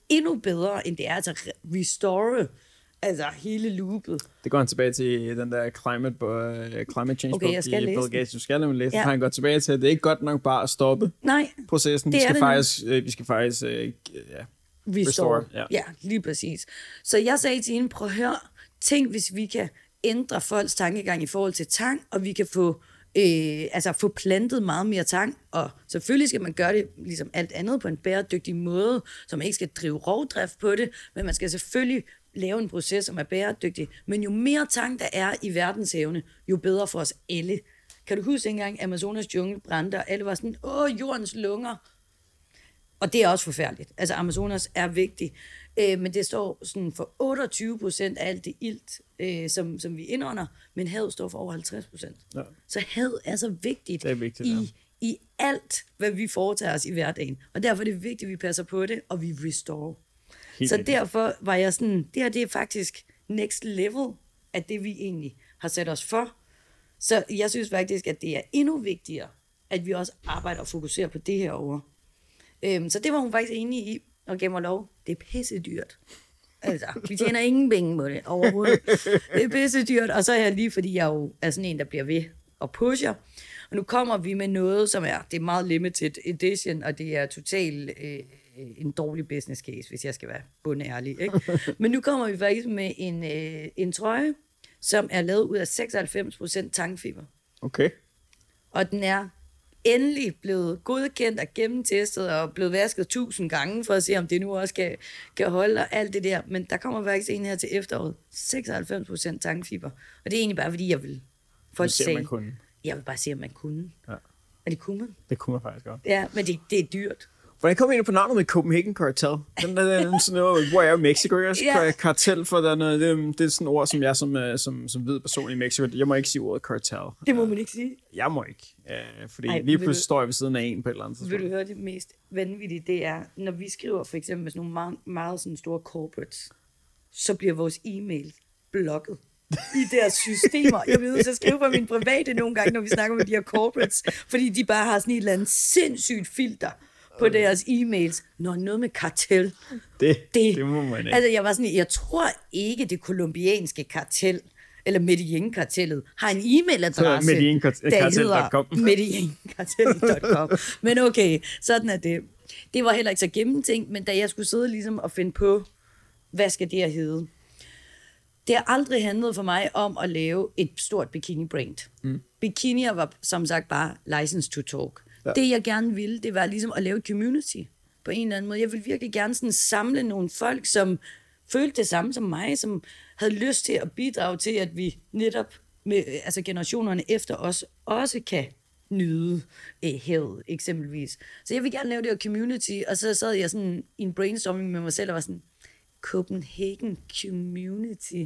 endnu bedre, end det er. Re- restore altså hele loopet. Det går han tilbage til den der climate, uh, climate change Okay, jeg skal i læse Bill. Gates. Du skal nemlig læse Ja. Han går tilbage til, at det er ikke godt nok bare at stoppe Nej, processen. Det Vi skal, det faktisk, øh, vi skal faktisk, øh, ja, restore. Restore, ja. ja. ja, lige præcis. Så jeg sagde til hende, prøv at høre, tænk hvis vi kan ændre folks tankegang i forhold til tang, og vi kan få, øh, altså få plantet meget mere tang, og selvfølgelig skal man gøre det ligesom alt andet på en bæredygtig måde, så man ikke skal drive rovdrift på det, men man skal selvfølgelig lave en proces, som er bæredygtig. Men jo mere tang der er i verdenshavene, jo bedre for os alle. Kan du huske engang, Amazonas jungle brændte, og alle var sådan, åh, jordens lunger, og det er også forfærdeligt. Altså, Amazonas er vigtig. Øh, men det står sådan for 28 procent af alt det ilt, øh, som, som vi indånder, men havet står for over 50 procent. Ja. Så havet er så vigtigt, Det er vigtigt, i, ja. i alt, hvad vi foretager os i hverdagen. Og derfor er det vigtigt, at vi passer på det, og vi restore. Helt så rigtigt. derfor var jeg sådan, det her det er faktisk next level af det, vi egentlig har sat os for. Så jeg synes faktisk, at det er endnu vigtigere, at vi også arbejder og fokuserer på det her over. Øhm, så det var hun faktisk enig i, og gav mig lov. Det er pisse dyrt. Altså, vi tjener ingen penge på det overhovedet. Det er pisse dyrt, og så er jeg lige, fordi jeg jo er sådan en, der bliver ved og pusher. Og nu kommer vi med noget, som er, det er meget limited edition, og det er totalt øh, en dårlig business case, hvis jeg skal være bundærlig. Ikke? Men nu kommer vi faktisk med en, øh, en trøje, som er lavet ud af 96% tangfiber. Okay. Og den er endelig blevet godkendt og gennemtestet og blevet vasket tusind gange for at se, om det nu også kan, kan holde og alt det der. Men der kommer faktisk en her til efteråret. 96 procent tankfiber. Og det er egentlig bare, fordi jeg vil... Folk Det ser sagde, man kun. jeg vil bare se, om man kunne. Ja. Og det kunne man. Det kunne man faktisk godt. Ja, men det, det er dyrt. Hvordan kom vi ind på navnet med Copenhagen Cartel? Den der, den, sådan noget, hvor er Mexico, ikke? Ja. Ja. Kartel, for der er noget, det, det er sådan et ord, som jeg som, øh, som, som hvid person i Mexico, jeg må ikke sige ordet cartel. Det må man ikke sige. Jeg må ikke, øh, fordi Ej, lige pludselig du- står jeg ved siden af en på et eller andet Vil du høre det mest vanvittige, det er, når vi skriver for eksempel med sådan nogle meget, meget sådan store corporates, så bliver vores e-mail blokket i deres systemer. Jeg ved, så jeg skriver på min private nogle gange, når vi snakker med de her corporates, fordi de bare har sådan et eller andet sindssygt filter på deres e-mails. Når noget med kartel, Det, det, det, må man ikke. Altså, jeg var sådan, jeg tror ikke, det kolumbianske kartel, eller Medellin-kartellet, har en e-mailadresse, der hedder medellin-kartel.com. Men okay, sådan er det. Det var heller ikke så gennemtænkt, men da jeg skulle sidde ligesom og finde på, hvad skal det her hedde? Det har aldrig handlet for mig om at lave et stort bikini-brand. Mm. Bikinier var som sagt bare license to talk. Ja. Det jeg gerne ville, det var ligesom at lave et community på en eller anden måde. Jeg ville virkelig gerne sådan samle nogle folk, som følte det samme som mig, som havde lyst til at bidrage til, at vi netop med altså generationerne efter os også kan nyde øh, havet eksempelvis. Så jeg vil gerne lave det her community, og så sad jeg sådan i en brainstorming med mig selv og var sådan, Copenhagen Community.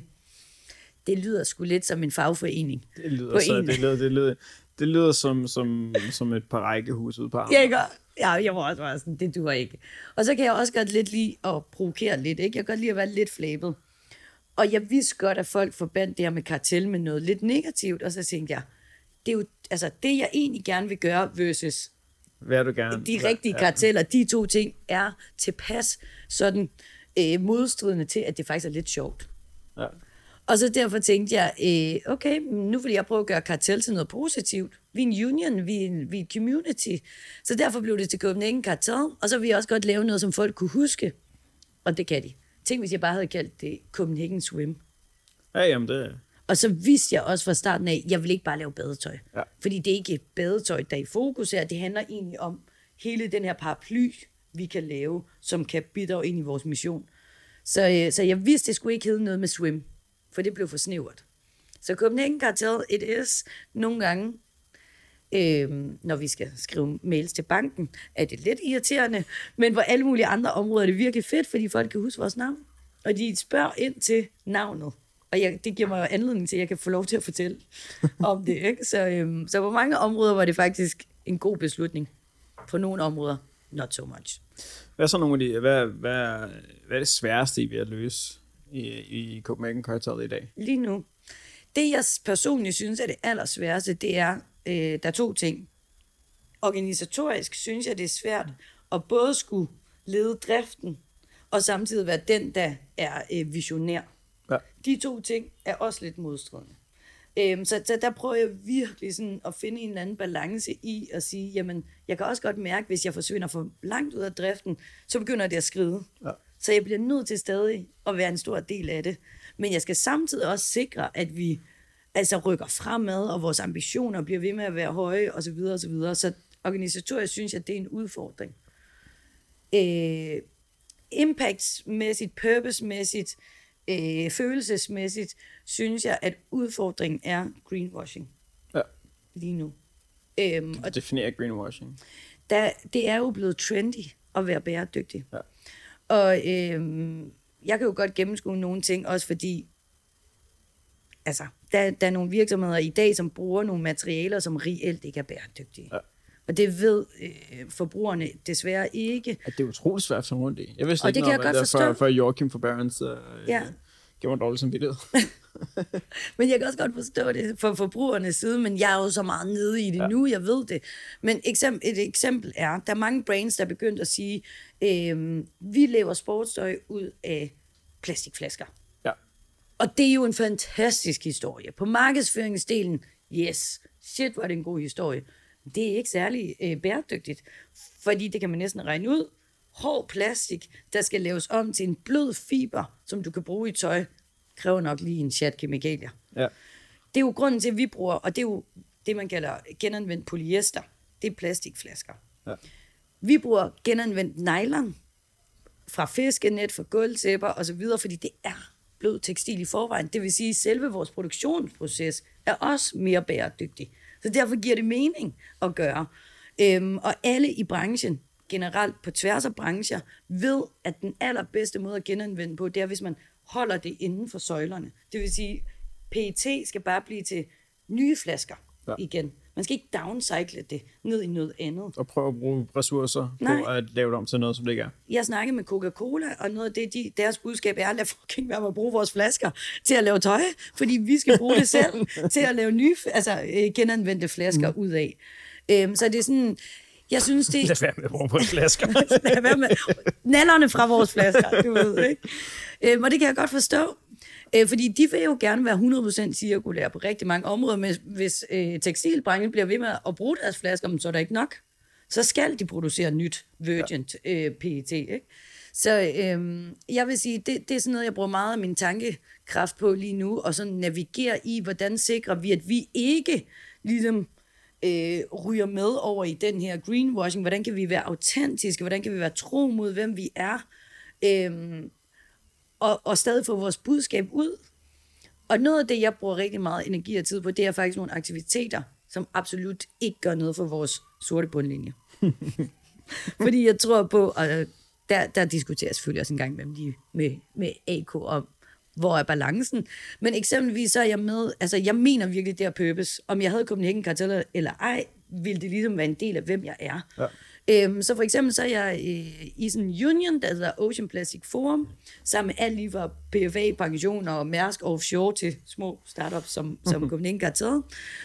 Det lyder sgu lidt som en fagforening. Det lyder, så, det lyder, det lyder, det lyder som, som, som et par rækkehus ude på Amager. Ja, ikke? Ja, jeg var også bare sådan, det duer ikke. Og så kan jeg også godt lidt lide at provokere lidt, ikke? Jeg kan godt lide at være lidt flabet. Og jeg vidste godt, at folk forbandt det her med kartel med noget lidt negativt, og så tænkte jeg, det er jo altså, det, jeg egentlig gerne vil gøre versus Hvad du gerne? de rigtige karteller, de to ting er tilpas sådan øh, modstridende til, at det faktisk er lidt sjovt. Ja. Og så derfor tænkte jeg, øh, okay, nu vil jeg prøve at gøre kartel til noget positivt. Vi er en union, vi er, en, vi er et community. Så derfor blev det til Copenhagen Kartel, og så vil jeg også godt lave noget, som folk kunne huske. Og det kan de. Tænk, hvis jeg bare havde kaldt det Copenhagen Swim. Ja, jamen det Og så vidste jeg også fra starten af, at jeg vil ikke bare lave badetøj. Ja. Fordi det er ikke badetøj, der er i fokus her. Det handler egentlig om hele den her paraply, vi kan lave, som kan bidrage ind i vores mission. Så, øh, så jeg vidste, det skulle ikke hedde noget med swim, for det blev for snævert. Så Copenhagen Cartel, it is nogle gange, øh, når vi skal skrive mails til banken, er det lidt irriterende, men på alle mulige andre områder er det virkelig fedt, fordi folk kan huske vores navn. Og de spørger ind til navnet. Og jeg, det giver mig jo anledning til, at jeg kan få lov til at fortælle om det. Ikke? Så, øhm, så på mange områder var det faktisk en god beslutning. På nogle områder, not so much. Hvad er så nogle af de, hvad, hvad, hvad er det sværeste, I ved at løse i, i Copenhagen Cartel i dag? Lige nu, det jeg personligt synes er det allersværeste, det er, øh, der er to ting. Organisatorisk synes jeg, det er svært at både skulle lede driften, og samtidig være den, der er øh, visionær. Ja. De to ting er også lidt modstridende. Øhm, så, så der prøver jeg virkelig sådan at finde en eller anden balance i at sige, jamen, jeg kan også godt mærke, hvis jeg forsvinder for langt ud af driften, så begynder det at skride. Ja. Så jeg bliver nødt til stadig at være en stor del af det. Men jeg skal samtidig også sikre, at vi altså rykker fremad, og vores ambitioner bliver ved med at være høje, og så videre, og så videre. Så organisatorisk synes jeg, det er en udfordring. Øh, impactsmæssigt, purposemæssigt, øh, følelsesmæssigt, synes jeg, at udfordringen er greenwashing Ja. lige nu. Øhm, og Definere greenwashing. der, det er jo blevet trendy at være bæredygtig. Ja. Og øhm, jeg kan jo godt gennemskue nogle ting, også fordi altså, der, der er nogle virksomheder i dag, som bruger nogle materialer, som reelt ikke er bæredygtige. Ja. Og det ved øh, forbrugerne desværre ikke. At det er utroligt svært at finde rundt i. Jeg vidste Og ikke det kan noget jeg om, godt forstå. For, for Joachim for Barons uh, Ja. Giver mig dårligt som vidtighed. Men jeg kan også godt forstå det fra forbrugernes side, men jeg er jo så meget nede i det ja. nu, jeg ved det. Men eksempel, et eksempel er, der er mange brands, der er begyndt at sige, øh, vi laver sportstøj ud af plastikflasker. ja. Og det er jo en fantastisk historie. På markedsføringsdelen, yes, shit, hvor er det en god historie. Det er ikke særlig øh, bæredygtigt, fordi det kan man næsten regne ud. Hård plastik, der skal laves om til en blød fiber, som du kan bruge i tøj, kræver nok lige en chat kemikalier. ja. Det er jo grunden til, at vi bruger, og det er jo det, man kalder genanvendt polyester. det er plastikflasker. Ja. Vi bruger genanvendt nylon fra fiskenet, fra gulvtæpper osv., fordi det er blød tekstil i forvejen. Det vil sige, at selve vores produktionsproces er også mere bæredygtig. Så derfor giver det mening at gøre. Øhm, og alle i branchen, generelt på tværs af brancher, ved, at den allerbedste måde at genanvende på, det er, hvis man holder det inden for søjlerne. Det vil sige, PET skal bare blive til nye flasker Ja. igen. Man skal ikke downcycle det ned i noget andet. Og prøve at bruge ressourcer Nej. på at lave det om til noget, som det ikke er. Jeg snakkede med Coca-Cola, og noget af det, de, deres budskab er, lad fucking være med at bruge vores flasker til at lave tøj, fordi vi skal bruge det selv til at lave nye, altså øh, genanvendte flasker mm. ud af. Øhm, så det er sådan, jeg synes, det... Lad være med at bruge på flasker. Lad være med nallerne fra vores flasker, du ved, ikke? Øhm, og det kan jeg godt forstå. Øh, fordi de vil jo gerne være 100% cirkulære på rigtig mange områder, men hvis øh, tekstilbranchen bliver ved med at bruge deres flasker, så er der ikke nok. Så skal de producere nyt virgin ja. øh, PET, ikke? Så øh, jeg vil sige, det, det er sådan noget, jeg bruger meget af min tankekraft på lige nu, og sådan navigere i, hvordan sikrer vi, at vi ikke ligesom øh, ryger med over i den her greenwashing. Hvordan kan vi være autentiske? Hvordan kan vi være tro mod, hvem vi er? Øh, og, og stadig få vores budskab ud. Og noget af det, jeg bruger rigtig meget energi og tid på, det er faktisk nogle aktiviteter, som absolut ikke gør noget for vores sorte bundlinje. Fordi jeg tror på, og der, der diskuterer jeg selvfølgelig også en gang med, med, med AK om, hvor er balancen. Men eksempelvis så er jeg med, altså jeg mener virkelig det her purpose. Om jeg havde Copenhagen Cartel eller ej, ville det ligesom være en del af, hvem jeg er. Ja. Øhm, så for eksempel så er jeg øh, i sådan en union, der hedder Ocean Plastic Forum, sammen med alt lige fra PFA, pension og Mærsk Offshore til små startups som, som Copenhagen Cartel,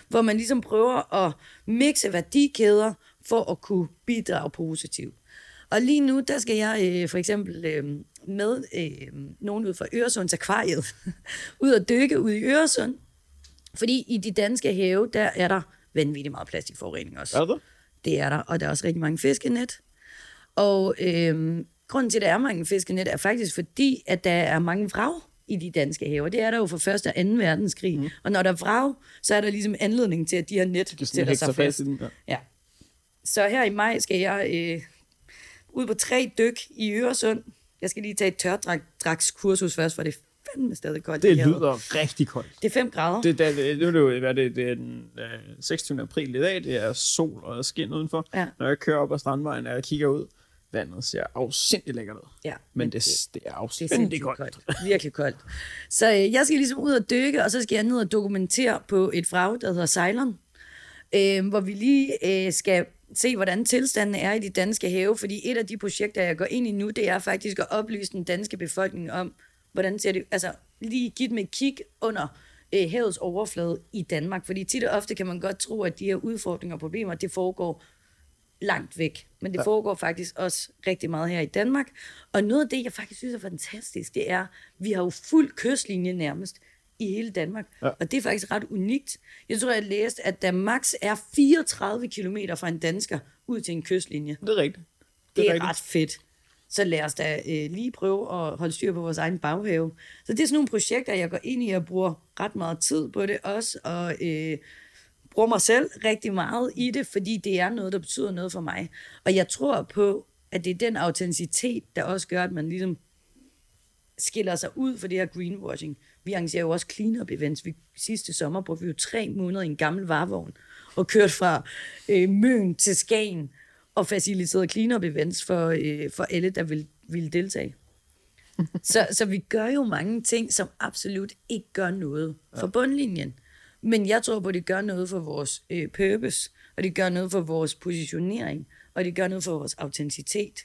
hvor man ligesom prøver at mixe værdikæder for at kunne bidrage positivt. Og lige nu, der skal jeg øh, for eksempel øh, med øh, nogen ud fra Øresunds Akvariet ud og dykke ud i Øresund, fordi i de danske have, der er der vanvittigt meget plastikforurening også. Er det? Det er der, og der er også rigtig mange fiskenet. Og øhm, grunden til, at der er mange fiskenet, er faktisk fordi, at der er mange vrag i de danske haver. Det er der jo for første og 2. verdenskrig. Mm. Og når der er vrag, så er der ligesom anledning til, at de her net sådan, sætter sig fast fast. i den. Ja. Ja. Så her i maj skal jeg øh, ud på tre dyk i Øresund. Jeg skal lige tage et tørdragskursus først, for det er fandme stadig koldt. Det lyder rigtig koldt. Det er 5 grader. Det, det, det, det, det, er det, det er den øh, 26. april i dag, det er sol og skin udenfor. Ja. Når jeg kører op ad Strandvejen, og jeg kigger ud, vandet ser afsindig lækkert ud. Ja, Men det, det- det er Det er afsindig sindssygt koldt. koldt. Virkelig koldt. Så øh, jeg skal ligesom ud og dykke, og så skal jeg ned og dokumentere på et frag, der hedder Ceylon, øh, hvor vi lige øh, skal se, hvordan tilstanden er i de danske have, fordi et af de projekter, jeg går ind i nu, det er faktisk at oplyse den danske befolkning om, hvordan ser det, altså lige give dem et kig under øh, havets overflade i Danmark, fordi tit og ofte kan man godt tro, at de her udfordringer og problemer, det foregår langt væk. Men det ja. foregår faktisk også rigtig meget her i Danmark. Og noget af det, jeg faktisk synes er fantastisk, det er, vi har jo fuld kystlinje nærmest i hele Danmark. Ja. Og det er faktisk ret unikt. Jeg tror, jeg læste, at der max er 34 km fra en dansker ud til en kystlinje. Det er rigtigt. Det er rigtigt. ret fedt. Så lad os da øh, lige prøve at holde styr på vores egen baghave. Så det er sådan nogle projekter, jeg går ind i og bruger ret meget tid på det også, og øh, bruger mig selv rigtig meget i det, fordi det er noget, der betyder noget for mig. Og jeg tror på, at det er den autenticitet, der også gør, at man ligesom skiller sig ud for det her greenwashing. Vi arrangerer jo også clean-up events. Vi, sidste sommer brugte vi jo tre måneder i en gammel varevogn og kørte fra øh, Møn til Skagen og faciliterede clean-up events for, øh, for alle, der vil, vil deltage. så, så vi gør jo mange ting, som absolut ikke gør noget for bundlinjen. Men jeg tror på, at det gør noget for vores øh, purpose, og det gør noget for vores positionering, og det gør noget for vores autenticitet.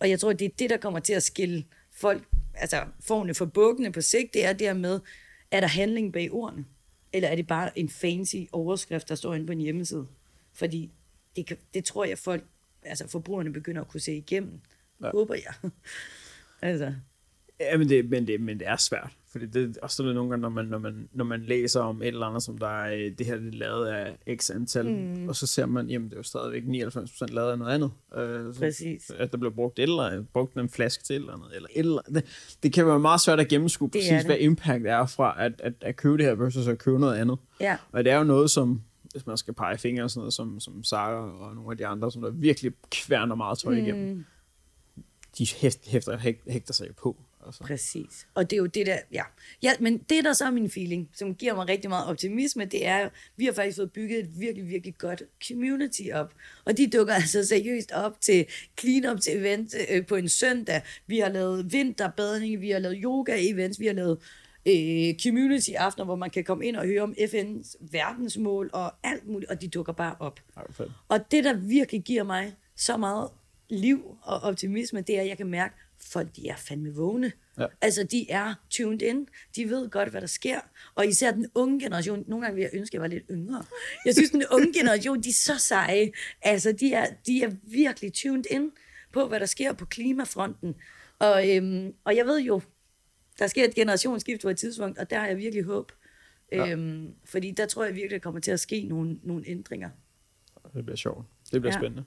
Og jeg tror, det er det, der kommer til at skille folk, altså forne for bukkene på sigt, det er dermed, er der handling bag ordene? Eller er det bare en fancy overskrift, der står inde på en hjemmeside? Fordi det, kan, det tror jeg, folk, altså forbrugerne begynder at kunne se igennem. Ja. Håber jeg. altså, Ja, men det, men det, men det er svært. Fordi det, også det nogle gange, når man, når, man, når man læser om et eller andet, som der er, øh, det her det er lavet af x antal, mm. og så ser man, jamen det er jo stadigvæk 99% lavet af noget andet. Øh, så, Præcis. At der bliver brugt et eller brugt en flaske til eller andet. Eller et eller andet. Det, det kan være meget svært at gennemskue Det er præcis, det. hvad impact er fra at, at, at købe det her versus at købe noget andet. ja. Og det er jo noget, som hvis man skal pege fingre og sådan noget, som, som Sara og nogle af de andre, som der virkelig kværner meget tøj igennem, mm. de hæfter, hæfter, hægter sig på. Altså. Præcis. Og det er jo det der, ja. ja. men det der så er min feeling, som giver mig rigtig meget optimisme, det er jo, vi har faktisk fået bygget et virkelig, virkelig godt community op. Og de dukker altså seriøst op til clean-up til event øh, på en søndag. Vi har lavet vinterbadning, vi har lavet yoga-events, vi har lavet øh, community aftener, hvor man kan komme ind og høre om FN's verdensmål og alt muligt, og de dukker bare op. Okay. Og det, der virkelig giver mig så meget liv og optimisme, det er, at jeg kan mærke, folk de er fandme vågne. Ja. Altså, de er tuned in. De ved godt, hvad der sker. Og især den unge generation. Nogle gange vil jeg ønske, at jeg var lidt yngre. Jeg synes, den unge generation, de er så seje. Altså, de er, de er virkelig tuned in på, hvad der sker på klimafronten. Og, øhm, og jeg ved jo, der sker et generationsskift på et tidspunkt, og der har jeg virkelig håb. Ja. Øhm, fordi der tror jeg virkelig, der kommer til at ske nogle, nogle ændringer. Det bliver sjovt. Det bliver ja. spændende.